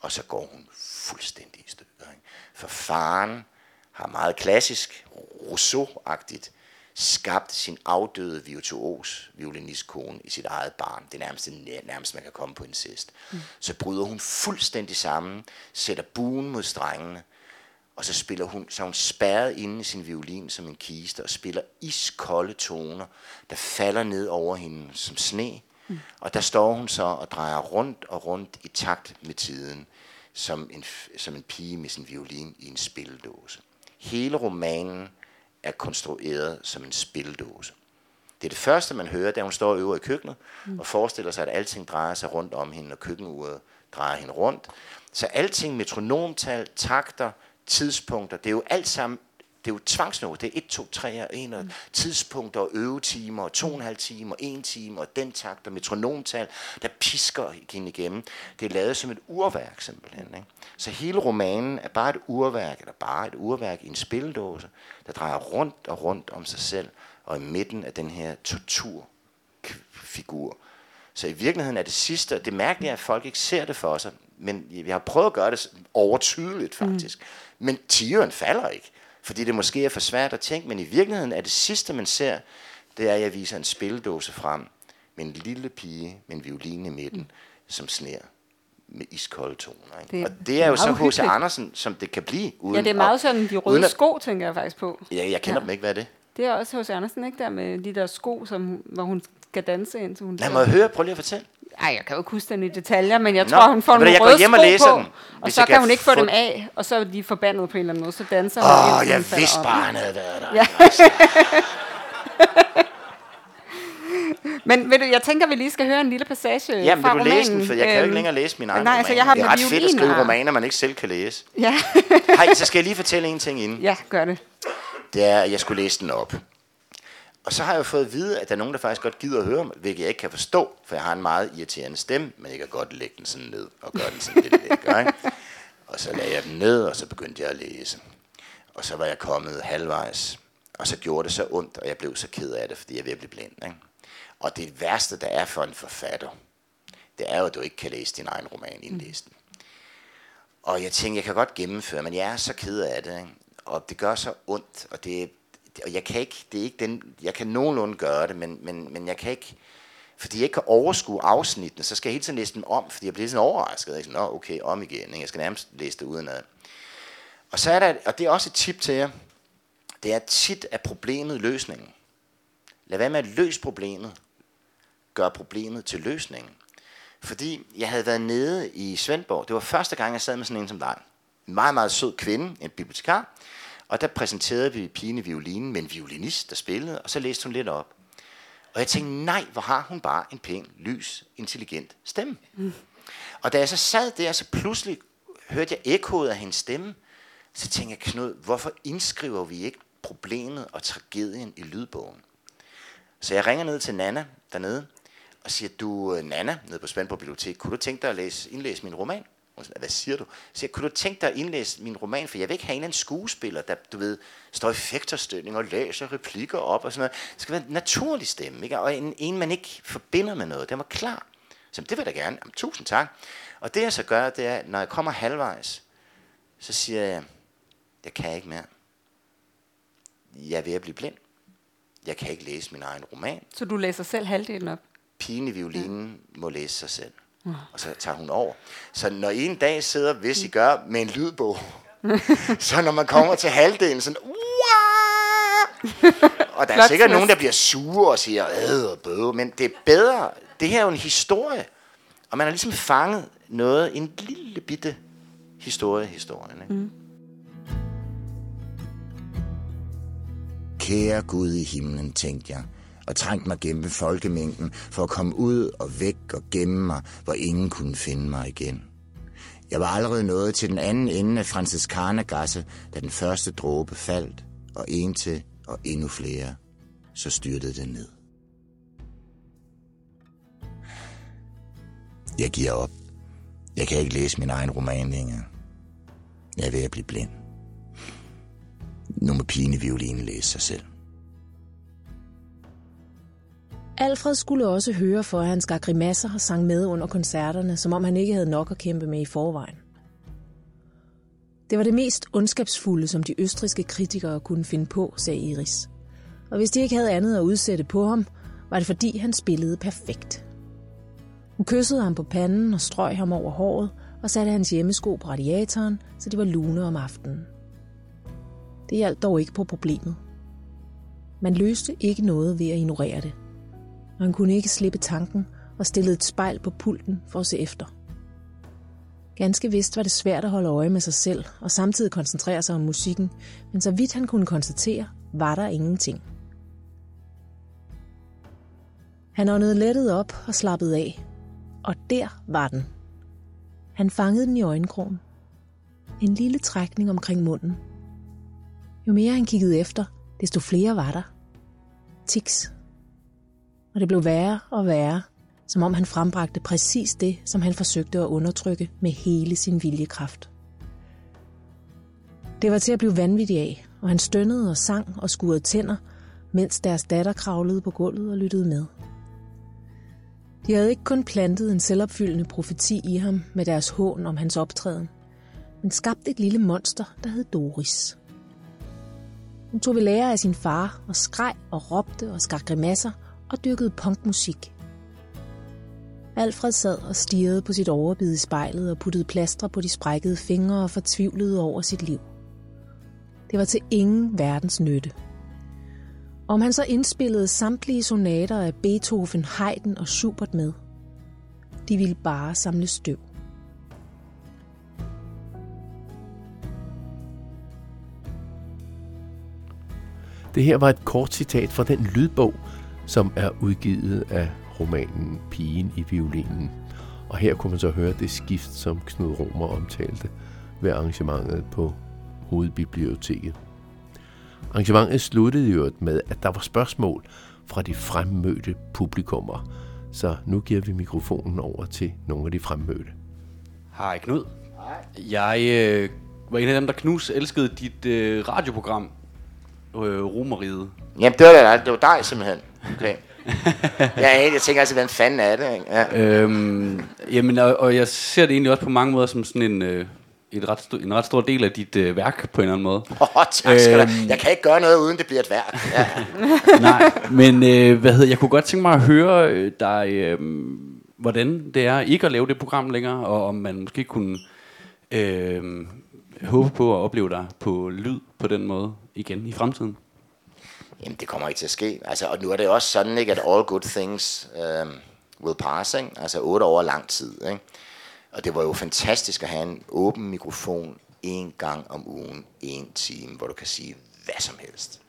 Og så går hun fuldstændig i stykker. Ikke? For faren har meget klassisk, Rousseau-agtigt, skabt sin afdøde virtuos violinistkone i sit eget barn. Det er nærmest, nærmest man kan komme på incest. Mm. Så bryder hun fuldstændig sammen, sætter buen mod strengene, og så spiller hun, så hun spærret inde i sin violin som en kiste, og spiller iskolde toner, der falder ned over hende som sne. Mm. Og der står hun så og drejer rundt og rundt i takt med tiden, som en, som en pige med sin violin i en spildåse. Hele romanen er konstrueret som en spildåse. Det er det første, man hører, da hun står og øver i køkkenet, mm. og forestiller sig, at alting drejer sig rundt om hende, og køkkenuret drejer hende rundt. Så alting, metronomtal, takter, tidspunkter, det er jo alt sammen det er jo tvangsnummer. Det er 1, 2, 3 og 1, og mm. tidspunkter og øvetimer, og 2,5 timer, 1 time, og den takt og metronomtal, der pisker hende igennem. Det er lavet som et urværk simpelthen. Ikke? Så hele romanen er bare et urværk, eller bare et urværk i en spildåse, der drejer rundt og rundt om sig selv, og i midten af den her torturfigur. Så i virkeligheden er det sidste, det mærkelige er, at folk ikke ser det for sig, men vi har prøvet at gøre det overtydeligt faktisk. Mm. Men tigeren falder ikke fordi det måske er for svært at tænke, men i virkeligheden er det sidste, man ser, det er, at jeg viser en spildåse frem med en lille pige med en violin i midten, mm. som sner med iskolde toner. Ikke? Det, og det er jo så H.C. Andersen, som det kan blive. Uden, ja, det er meget sådan de røde at, sko, tænker jeg faktisk på. Ja, jeg kender ja. dem ikke. Hvad er det? Det er også H.C. Andersen, ikke? Der med de der sko, som, hvor hun skal danse ind. Så hun Lad mig høre. Prøv lige at fortælle. Ej, jeg kan jo ikke huske den i detaljer, men jeg Nå, tror, hun får nogle røde sko på, den, og så kan hun ikke få dem af, og så er de forbandet på en eller anden måde, så danser hun. Åh, oh, jeg vidste bare, han havde været der. Ja. *laughs* men ved du, jeg tænker, vi lige skal høre en lille passage Jamen, fra vil du romanen. læse den, for jeg kan jo ikke øhm, længere læse min egen Nej, roman. Så jeg har det er ret fedt at skrive romaner, man ikke selv kan læse. Ja. *laughs* Hej, så skal jeg lige fortælle en ting inden. Ja, gør det. Det er, at jeg skulle læse den op. Og så har jeg jo fået at vide, at der er nogen, der faktisk godt gider at høre mig, hvilket jeg ikke kan forstå, for jeg har en meget irriterende stemme, men jeg kan godt lægge den sådan ned og gøre den sådan lidt lækker. Ikke? Og så lagde jeg den ned, og så begyndte jeg at læse. Og så var jeg kommet halvvejs, og så gjorde det så ondt, og jeg blev så ked af det, fordi jeg er ved at blive blind. Ikke? Og det værste, der er for en forfatter, det er jo, at du ikke kan læse din egen roman indlæst. Og jeg tænkte, jeg kan godt gennemføre, men jeg er så ked af det. Ikke? Og det gør så ondt, og det, og jeg kan ikke, det er ikke den, jeg kan nogenlunde gøre det, men, men, men jeg kan ikke, fordi jeg ikke kan overskue afsnittene, så skal jeg hele tiden læse dem om, fordi jeg bliver sådan overrasket. Jeg sådan, Nå, okay, om igen. Ikke? Jeg skal nærmest læse det udenad. Og så er der, og det er også et tip til jer, det er tit at problemet løsningen. Lad være med at løse problemet. Gør problemet til løsningen. Fordi jeg havde været nede i Svendborg. Det var første gang, jeg sad med sådan en som dig. En meget, meget sød kvinde, en bibliotekar. Og der præsenterede vi pigen i violinen med en violinist, der spillede, og så læste hun lidt op. Og jeg tænkte, nej, hvor har hun bare en pæn, lys, intelligent stemme. Mm. Og da jeg så sad der, så pludselig hørte jeg ekkoet af hendes stemme. Så tænkte jeg, Knud, hvorfor indskriver vi ikke problemet og tragedien i lydbogen? Så jeg ringer ned til Nana dernede, og siger, du øh, Nana, nede på Spandborg Bibliotek, kunne du tænke dig at læse, indlæse min roman? Hvad siger du? Så jeg, kunne du tænke dig at indlæse min roman? For jeg vil ikke have en eller anden skuespiller, der, du ved, står i fægterstøtning og læser replikker op og sådan noget. Det skal være en naturlig stemme, ikke? Og en, en, man ikke forbinder med noget. Den var klar. Så det vil jeg da gerne. Jamen, tusind tak. Og det jeg så gør, det er, når jeg kommer halvvejs, så siger jeg, jeg kan ikke mere. Jeg er ved at blive blind. Jeg kan ikke læse min egen roman. Så du læser selv halvdelen op? Pigen i violinen ja. må læse sig selv. Og så tager hun over. Så når en dag sidder, hvis I gør, med en lydbog, *laughs* så når man kommer til halvdelen, sådan, og der er sikkert nogen, der bliver sure og siger, æd og bøde, men det er bedre. Det her er jo en historie. Og man har ligesom fanget noget, en lille bitte historie historien. Ikke? Mm. Kære Gud i himlen, tænkte jeg, og trængt mig gennem folkemængden for at komme ud og væk og gemme mig, hvor ingen kunne finde mig igen. Jeg var allerede nået til den anden ende af Franciscanergasse, da den første dråbe faldt, og en til og endnu flere, så styrtede den ned. Jeg giver op. Jeg kan ikke læse min egen roman længere. Jeg er ved at blive blind. Nu må pigen i violinen læse sig selv. Alfred skulle også høre for, at han skar grimasser og sang med under koncerterne, som om han ikke havde nok at kæmpe med i forvejen. Det var det mest ondskabsfulde, som de østriske kritikere kunne finde på, sagde Iris. Og hvis de ikke havde andet at udsætte på ham, var det fordi, han spillede perfekt. Hun kyssede ham på panden og strøg ham over håret og satte hans hjemmesko på radiatoren, så det var lune om aftenen. Det hjalp dog ikke på problemet. Man løste ikke noget ved at ignorere det og han kunne ikke slippe tanken og stillede et spejl på pulten for at se efter. Ganske vist var det svært at holde øje med sig selv og samtidig koncentrere sig om musikken, men så vidt han kunne konstatere, var der ingenting. Han åndede lettet op og slappede af, og der var den. Han fangede den i øjenkrogen. En lille trækning omkring munden. Jo mere han kiggede efter, desto flere var der. Tiks og det blev værre og værre, som om han frembragte præcis det, som han forsøgte at undertrykke med hele sin viljekraft. Det var til at blive vanvittig af, og han stønnede og sang og skurede tænder, mens deres datter kravlede på gulvet og lyttede med. De havde ikke kun plantet en selvopfyldende profeti i ham med deres hån om hans optræden, men skabt et lille monster, der hed Doris. Hun tog ved lære af sin far og skreg og råbte og skar grimasser og dyrkede punkmusik. Alfred sad og stirrede på sit overbid i spejlet og puttede plaster på de sprækkede fingre og fortvivlede over sit liv. Det var til ingen verdens nytte. Om han så indspillede samtlige sonater af Beethoven, Haydn og Schubert med. De ville bare samle støv. Det her var et kort citat fra den lydbog, som er udgivet af romanen Pigen i violinen. Og her kunne man så høre det skift, som Knud Romer omtalte ved arrangementet på Hovedbiblioteket. Arrangementet sluttede jo med, at der var spørgsmål fra de fremmødte publikummer. Så nu giver vi mikrofonen over til nogle af de fremmødte. Hej Knud. Hej. Jeg øh, var en af dem, der knus elskede dit øh, radioprogram, øh, Romeriet. Jamen, det var, det var dig simpelthen. Okay. ja, jeg tænker altså, hvad fanden er det? Ikke? Ja. Øhm, jamen, og, og jeg ser det egentlig også på mange måder som sådan en... Øh, et ret stor, en ret stor del af dit øh, værk på en eller anden måde. *laughs* Åh, oh, tak skal øhm, Jeg kan ikke gøre noget, uden det bliver et værk. Ja. *laughs* Nej, men øh, hvad hedder, jeg kunne godt tænke mig at høre øh, dig, øh, hvordan det er ikke at lave det program længere, og om man måske kunne øh, håbe på at opleve dig på lyd på den måde igen i fremtiden. Jamen, det kommer ikke til at ske. Altså, og nu er det også sådan, ikke, at all good things um, will pass, ikke? Altså otte år lang tid, ikke? Og det var jo fantastisk at have en åben mikrofon en gang om ugen, en time, hvor du kan sige hvad som helst.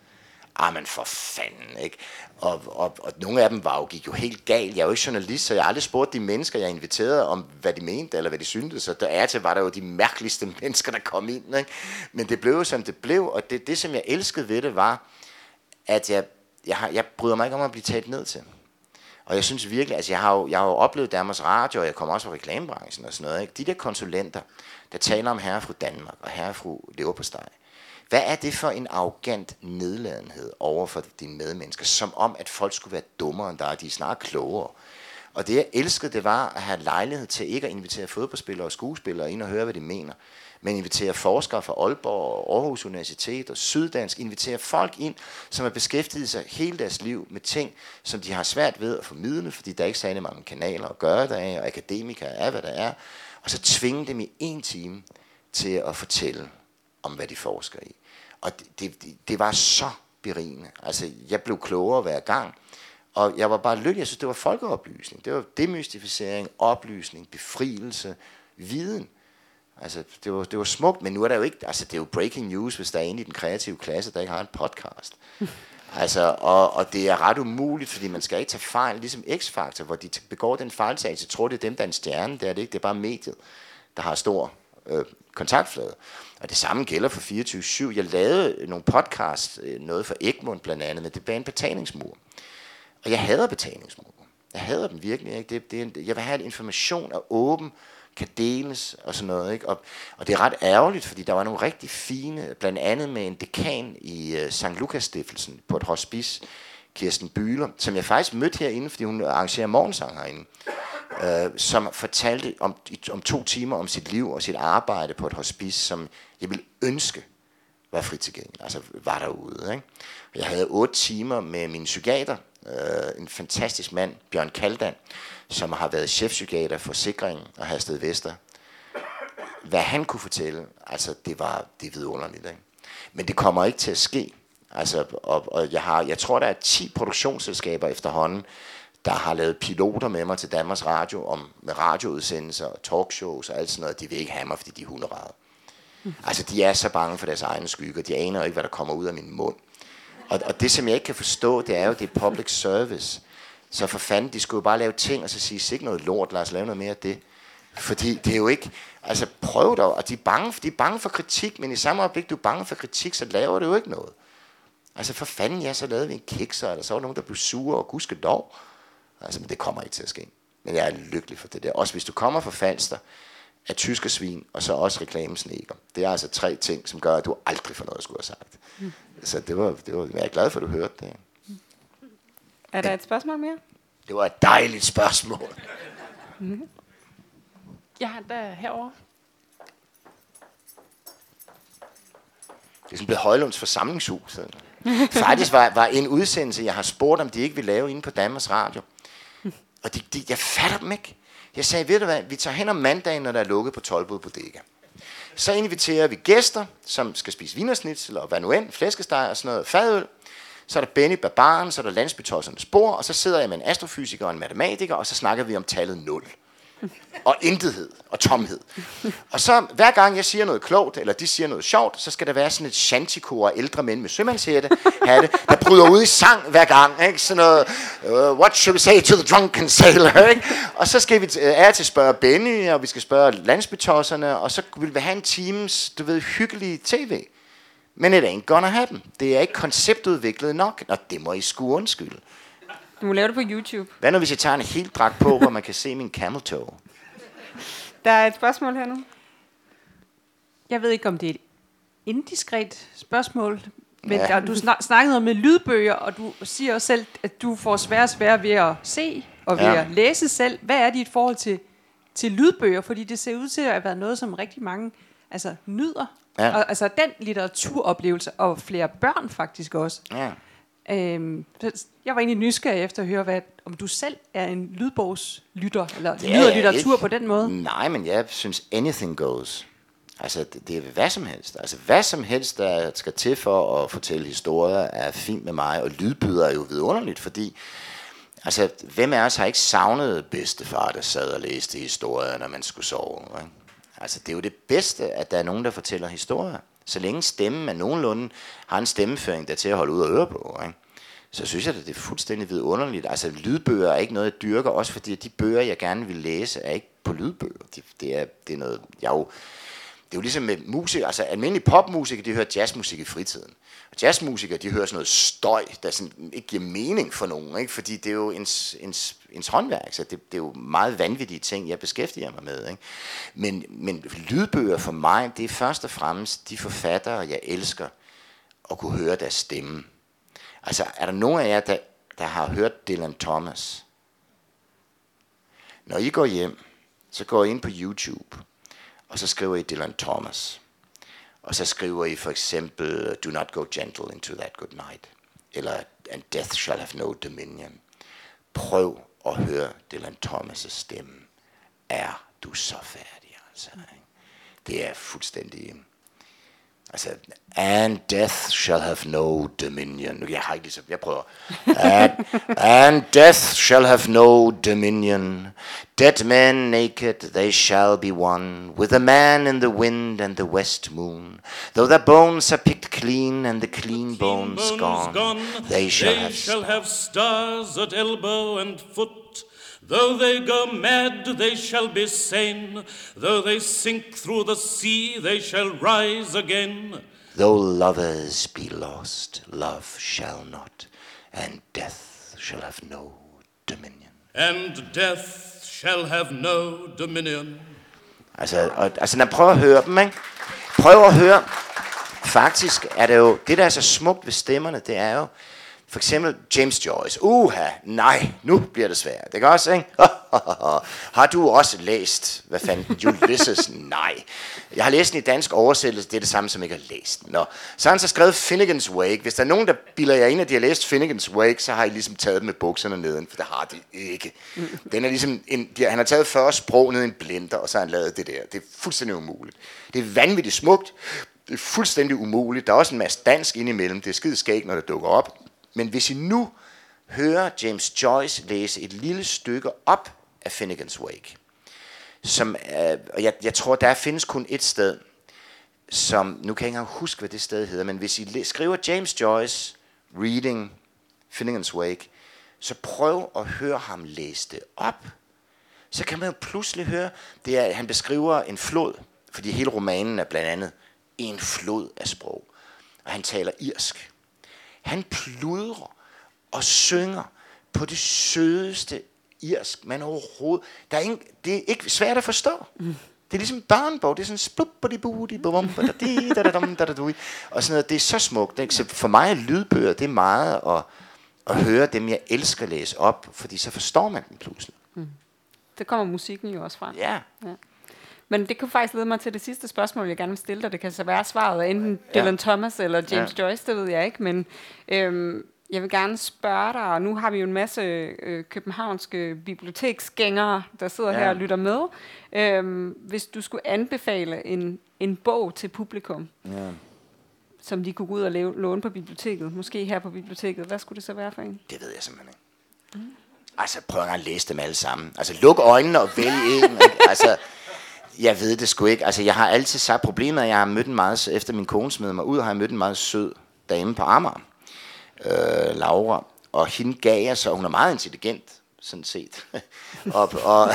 Ah, men for fanden, ikke? Og, og, og nogle af dem var jo, gik jo helt galt. Jeg er jo ikke journalist, så jeg har aldrig spurgt de mennesker, jeg inviterede, om hvad de mente, eller hvad de syntes. Så der er til, var der jo de mærkeligste *laughs* mennesker, der kom ind, ikke? Men det blev jo, som det blev, og det, det som jeg elskede ved det, var, at jeg, jeg, har, jeg bryder mig ikke om at blive talt ned til. Og jeg synes virkelig, altså jeg har jo, jeg har jo oplevet Danmarks Radio, og jeg kommer også fra reklamebranchen og sådan noget, ikke? De der konsulenter, der taler om herre og fru Danmark og herre og fru Leverpostej, hvad er det for en arrogant nedladenhed over for dine medmennesker, som om at folk skulle være dummere end dig, de er snart klogere. Og det jeg elskede, det var at have lejlighed til ikke at invitere fodboldspillere og skuespillere ind og høre, hvad de mener, men invitere forskere fra Aalborg og Aarhus Universitet og Syddansk, invitere folk ind, som har beskæftiget sig hele deres liv med ting, som de har svært ved at formidle, fordi der er ikke særlig mange kanaler at gøre det af, og akademikere er, hvad der er, og så tvinge dem i en time til at fortælle om, hvad de forsker i. Og det, det, det var så berigende. Altså, jeg blev klogere hver gang. Og jeg var bare lykkelig. Jeg synes, det var folkeoplysning. Det var demystificering, oplysning, befrielse, viden. Altså, det var, det var smukt, men nu er der jo ikke... Altså, det er jo breaking news, hvis der er en i den kreative klasse, der ikke har en podcast. *laughs* altså, og, og det er ret umuligt, fordi man skal ikke tage fejl, ligesom X-Factor, hvor de begår den fejltagelse. Tror, det er dem, der er en stjerne. Det er det ikke. Det er bare mediet, der har stor øh, kontaktflade. Og det samme gælder for 24-7. Jeg lavede nogle podcasts, øh, noget for Egmont blandt andet, men det var en betalingsmur. Og jeg hader betalingsmur. Jeg hader dem virkelig. Ikke? Det, det, jeg vil have, at information er åben, kan deles og sådan noget. Ikke? Og, og det er ret ærgerligt, fordi der var nogle rigtig fine, blandt andet med en dekan i øh, uh, St. Lukas Stiftelsen på et hospice, Kirsten Bühler, som jeg faktisk mødte herinde, fordi hun arrangerer morgensang herinde øh, som fortalte om, om to timer om sit liv og sit arbejde på et hospice, som jeg ville ønske var frit tilgængelig, altså var derude. Ikke? Jeg havde otte timer med min psykiater, øh, en fantastisk mand, Bjørn Kaldan, som har været chefpsykiater for Sikringen og Hasted Vester. Hvad han kunne fortælle, altså det var det vidunderligt. Ikke? Men det kommer ikke til at ske. Altså, og, og jeg, har, jeg tror, der er 10 produktionsselskaber efterhånden, der har lavet piloter med mig til Danmarks Radio om med radioudsendelser og talkshows og alt sådan noget. De vil ikke have mig, fordi de er hunderade. Mm. Altså, de er så bange for deres egne skygger. De aner ikke, hvad der kommer ud af min mund. Og, og det, som jeg ikke kan forstå, det er jo, det er public service. Så for fanden, de skulle jo bare lave ting, og så sige, sig noget lort, lad os lave noget mere af det. Fordi det er jo ikke, altså prøv dog, og de er, bange, de er bange for kritik, men i samme øjeblik, du er bange for kritik, så laver det jo ikke noget. Altså for fanden, ja, så lavede vi en kikser, eller så var der nogen, der blev sure, og gudske dog. Altså, men det kommer ikke til at ske. Men jeg er lykkelig for det der. Også hvis du kommer fra Falster, af tyske svin, og så også reklamesneker. Det er altså tre ting, som gør, at du aldrig får noget at skulle have sagt. Mm. Så det var, det var, jeg er glad for, at du hørte det. Er der et spørgsmål mere? Det var et dejligt spørgsmål. Mm. Jeg har der herovre. Det er sådan blevet Højlunds forsamlingshus. Faktisk var, var en udsendelse, jeg har spurgt, om de ikke vil lave inde på Danmarks Radio. Og de, de, jeg fatter dem ikke. Jeg sagde, ved du hvad, vi tager hen om mandagen, når der er lukket på Tolbod Bodega. Så inviterer vi gæster, som skal spise vinersnitsel og hvad nu end, flæskesteg og sådan noget, fadøl. Så er der Benny Barbaren, så er der landsbytossernes spor, og så sidder jeg med en astrofysiker og en matematiker, og så snakker vi om tallet 0 og intethed og tomhed. Og så hver gang jeg siger noget klogt, eller de siger noget sjovt, så skal der være sådan et shantikor af ældre mænd med sømandshætte, hatte, der bryder ud i sang hver gang. Ikke? Sådan noget, uh, what should we say to the drunken sailor? *laughs* Ikke? Og så skal vi er til at spørge Benny, og vi skal spørge landsbetosserne, og så vil vi have en times, du ved, hyggelig tv. Men it ain't gonna happen. Det er ikke konceptudviklet nok, og det må I sgu undskylde. Du må lave det på YouTube. Hvad nu, hvis jeg tager en helt dragt på, hvor man kan se min camel toe? Der er et spørgsmål her nu. Jeg ved ikke, om det er et indiskret spørgsmål, men ja. der, du snakkede om med lydbøger, og du siger også selv, at du får svære og svære ved at se og ved ja. at læse selv. Hvad er dit forhold til, til lydbøger? Fordi det ser ud til at være noget, som rigtig mange altså, nyder. Ja. Og, altså den litteraturoplevelse, og flere børn faktisk også. Ja. Øhm, jeg var egentlig nysgerrig efter at høre, hvad, om du selv er en lydbogslytter, eller lyder litteratur på den måde. Nej, men jeg synes anything goes. Altså, det, det er hvad som helst. Altså, hvad som helst, der skal til for at fortælle historier, er fint med mig, og lydbyder er jo vidunderligt, fordi altså, hvem af os har ikke savnet bedstefar, der sad og læste historier, når man skulle sove? Ikke? Altså, det er jo det bedste, at der er nogen, der fortæller historier. Så længe stemmen er nogenlunde, har en stemmeføring, der er til at holde ud og høre på, ikke? så synes jeg, at det er fuldstændig vidunderligt. Altså, lydbøger er ikke noget, jeg dyrker, også fordi de bøger, jeg gerne vil læse, er ikke på lydbøger. Det, det, er, det er noget, jeg jo, det er jo ligesom med musik, altså almindelige popmusikere, de hører jazzmusik i fritiden. Og jazzmusikere, de hører sådan noget støj, der sådan ikke giver mening for nogen, ikke? fordi det er jo ens, ens, ens håndværk, så det, det er jo meget vanvittige ting, jeg beskæftiger mig med. Ikke? Men, men lydbøger for mig, det er først og fremmest de forfattere, jeg elsker, at kunne høre deres stemme. Altså, er der nogen af jer, der, der har hørt Dylan Thomas? Når I går hjem, så går I ind på YouTube, og så skriver I Dylan Thomas. Og så skriver I for eksempel, Do not go gentle into that good night. Eller And death shall have no dominion. Prøv og høre Dylan Thomas' stemme. Er du så færdig? Altså, det er fuldstændig Altså, and death shall have no dominion. Jeg har ikke ligesom, jeg prøver. And, and death shall have no dominion. Dead men naked, they shall be one, with a man in the wind and the west moon. Though their bones are picked clean and the clean, the clean bones, bones gone, gone, they shall, they have, shall have stars at elbow and foot. Though they go mad, they shall be sane. Though they sink through the sea, they shall rise again. Though lovers be lost, love shall not, and death shall have no dominion. And death shall have no dominion. Altså, og, altså når man prøver at høre dem, ikke? Prøv at høre. Faktisk er det jo, det der er så smukt ved stemmerne, det er jo, for eksempel James Joyce. Uha, nej, nu bliver det svært. Det kan også, ikke? *laughs* har du også læst, hvad fanden, Ulysses? *laughs* nej. Jeg har læst den i dansk oversættelse, det er det samme, som ikke har læst den. Nå. Så har han så skrevet Finnegan's Wake. Hvis der er nogen, der bilder jer ind, at de har læst Finnegan's Wake, så har I ligesom taget dem med bukserne neden, for det har de ikke. Den er ligesom en, de, han har taget 40 sprog ned i en blender, og så har han lavet det der. Det er fuldstændig umuligt. Det er vanvittigt smukt. Det er fuldstændig umuligt. Der er også en masse dansk indimellem. Det er skide skægt, når det dukker op. Men hvis I nu hører James Joyce læse et lille stykke op af Finnegan's Wake, som, øh, og jeg, jeg tror, der findes kun et sted, som, nu kan jeg ikke engang huske, hvad det sted hedder, men hvis I skriver James Joyce reading Finnegan's Wake, så prøv at høre ham læse det op. Så kan man jo pludselig høre, det er, han beskriver en flod, fordi hele romanen er blandt andet en flod af sprog. Og han taler irsk. Han pludrer og synger på det sødeste irsk, man overhovedet... Der er ingen, det er ikke svært at forstå. Mm. Det er ligesom børnebog. Det er sådan splup de budi bum og sådan noget. Det er så smukt. Ikke? Så for mig er lydbøger, det er meget at, at høre dem, jeg elsker at læse op, fordi så forstår man dem pludselig. Mm. Det kommer musikken jo også fra. Ja. ja. Men det kan faktisk lede mig til det sidste spørgsmål, jeg gerne vil stille dig. Det kan så være svaret af enten ja. Dylan Thomas eller James ja. Joyce, det ved jeg ikke. Men øhm, jeg vil gerne spørge dig, og nu har vi jo en masse øh, københavnske biblioteksgængere, der sidder ja. her og lytter med. Øhm, hvis du skulle anbefale en, en bog til publikum, ja. som de kunne gå ud og lave, låne på biblioteket, måske her på biblioteket, hvad skulle det så være for en? Det ved jeg simpelthen ikke. Mm. Altså, prøv at læse dem alle sammen. Altså, luk øjnene og vælg en. altså, jeg ved det sgu ikke. Altså, jeg har altid sagt, problemet at jeg har mødt en meget, efter min kone smed mig ud, har jeg mødt en meget sød dame på Amager, øh, Laura, og hende gav jeg så, hun er meget intelligent, sådan set, *laughs* og, og, *laughs*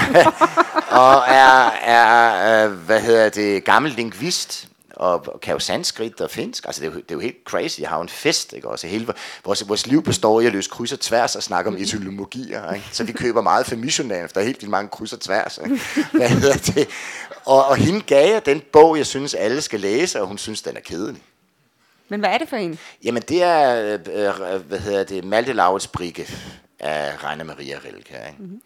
og er, er, øh, hvad hedder det, gammel lingvist, og kan jo sanskrit og finsk. Altså, det er, jo, det er jo helt crazy. Jeg har jo en fest, ikke? Også hele, vores, vores liv består i at løse kryds og tværs og snakke om mm. etymologier. Ikke? Så vi køber meget for missionæren, for der er helt vildt mange kryds og tværs. Ikke? Hvad hedder det? Og, og hende gav jeg den bog, jeg synes, alle skal læse, og hun synes, den er kedelig. Men hvad er det for en? Jamen, det er, øh, øh hvad hedder det, Malte Laurits Brikke af Rainer Maria Rilke. Ikke? Mm-hmm.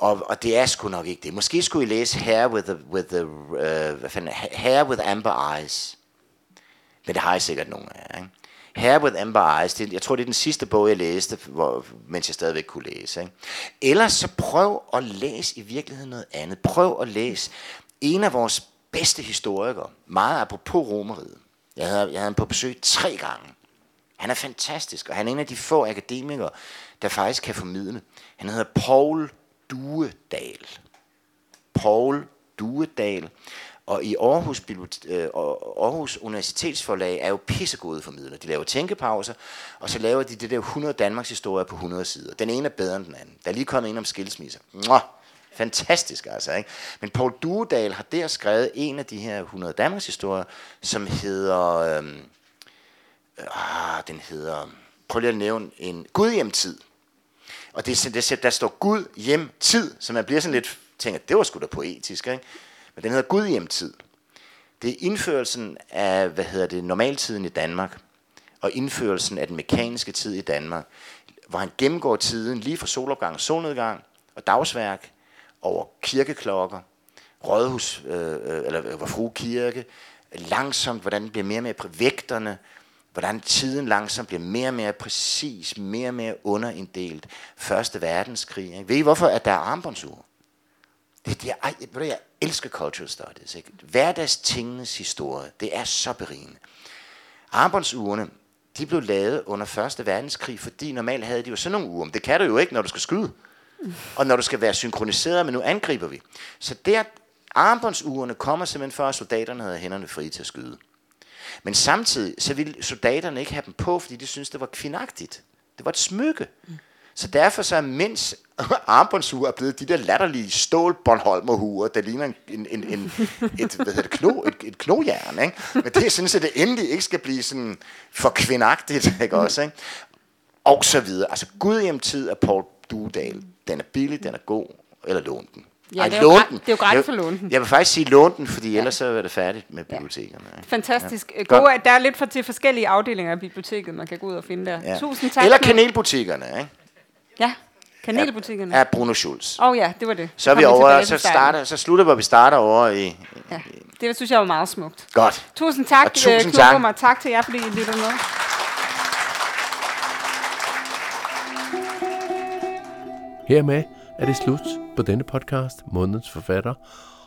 Og, og det er sgu nok ikke det. Måske skulle I læse Hair with the, with the uh, hvad fanden, Hair with Amber Eyes. Men det har jeg sikkert nogen af ikke? Hair with Amber Eyes, det, jeg tror det er den sidste bog jeg læste, hvor, mens jeg stadigvæk kunne læse. Ikke? Ellers så prøv at læse i virkeligheden noget andet. Prøv at læse en af vores bedste historikere, meget apropos romeriet. Jeg havde, jeg havde ham på besøg tre gange. Han er fantastisk, og han er en af de få akademikere, der faktisk kan formidle. Han hedder Paul Duedal. Paul Duedal. Og i Aarhus, øh, Aarhus Universitetsforlag er jo pissegode formidler. De laver tænkepauser, og så laver de det der 100 Danmarks historier på 100 sider. Den ene er bedre end den anden. Der er lige kommet en om skilsmisser. Mwah! Fantastisk altså, ikke? Men Paul Duedal har der skrevet en af de her 100 Danmarks historier, som hedder... Øhm, øh, øh, den hedder... Prøv lige at nævne en Gudhjemtid. Og det, det, der står Gud hjem tid, så man bliver sådan lidt, tænker, det var sgu da poetisk, ikke? Men den hedder Gud hjem tid. Det er indførelsen af, hvad hedder det, normaltiden i Danmark, og indførelsen af den mekaniske tid i Danmark, hvor han gennemgår tiden lige fra solopgang og solnedgang, og dagsværk, over kirkeklokker, rådhus, øh, øh eller øh, hvor fru kirke, langsomt, hvordan det bliver mere med vægterne, hvordan tiden langsomt bliver mere og mere præcis, mere og mere underinddelt. Første verdenskrig. Ikke? Ved I hvorfor, at der er armbåndsure? Det, det er, ved du, jeg elsker cultural studies. Ikke? Hverdagstingenes historie, det er så berigende. Armbåndsurene, de blev lavet under Første Verdenskrig, fordi normalt havde de jo sådan nogle uger. Men det kan du jo ikke, når du skal skyde. Og når du skal være synkroniseret, men nu angriber vi. Så der, armbåndsurene kommer simpelthen for, at soldaterne havde hænderne fri til at skyde. Men samtidig, så ville soldaterne ikke have dem på, fordi de syntes, det var kvinagtigt. Det var et smykke. Så derfor så er mens *laughs* armbåndsure er blevet de der latterlige stål Bornholmerhuer, der ligner en, en, en, en et, hvad hedder det, kno, et, et knojern, ikke? Men det er sådan, at det endelig ikke skal blive sådan for kvindagtigt, *laughs* ikke også, ikke? Og så videre. Altså, Gudhjem-tid af Paul Dudal. Den er billig, den er god, eller lån den. Ja, Ej, det, er jo, den. det er jo gratis for lån den. Jeg vil faktisk sige lån den, fordi ellers så er det færdigt med bibliotekerne. Ja. Fantastisk. Ja. Gode, der er lidt for til forskellige afdelinger af biblioteket, man kan gå ud og finde der. Ja. Tusind tak. Eller kanelbutikkerne, ikke? Ja. Kanelbutikkerne? Er Bruno Schulz. Åh oh, ja, det var det. Så, er vi over, så, starter, så slutter, hvor vi starter over i... Ja, det synes jeg var meget smukt. Godt. Tusind tak, og tusind øh, tak. og tak til jer, fordi I lytter med. Hermed er det slut på denne podcast, Månedens Forfatter,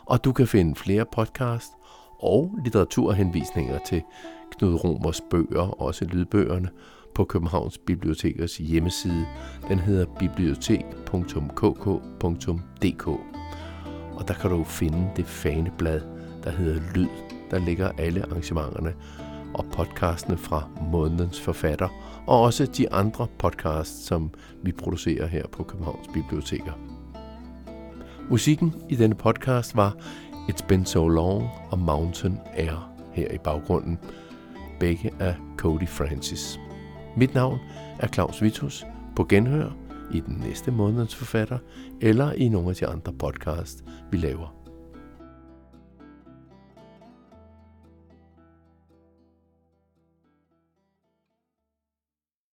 og du kan finde flere podcast og litteraturhenvisninger til Knud Romers bøger, også lydbøgerne, på Københavns Bibliotekers hjemmeside. Den hedder bibliotek.kk.dk Og der kan du finde det faneblad, der hedder Lyd. Der ligger alle arrangementerne og podcastene fra månedens forfatter, og også de andre podcasts, som vi producerer her på Københavns Biblioteker. Musikken i denne podcast var It's Been So Long og Mountain Air her i baggrunden. Begge af Cody Francis. Mit navn er Claus Vitus på genhør i den næste måneds forfatter eller i nogle af de andre podcasts, vi laver.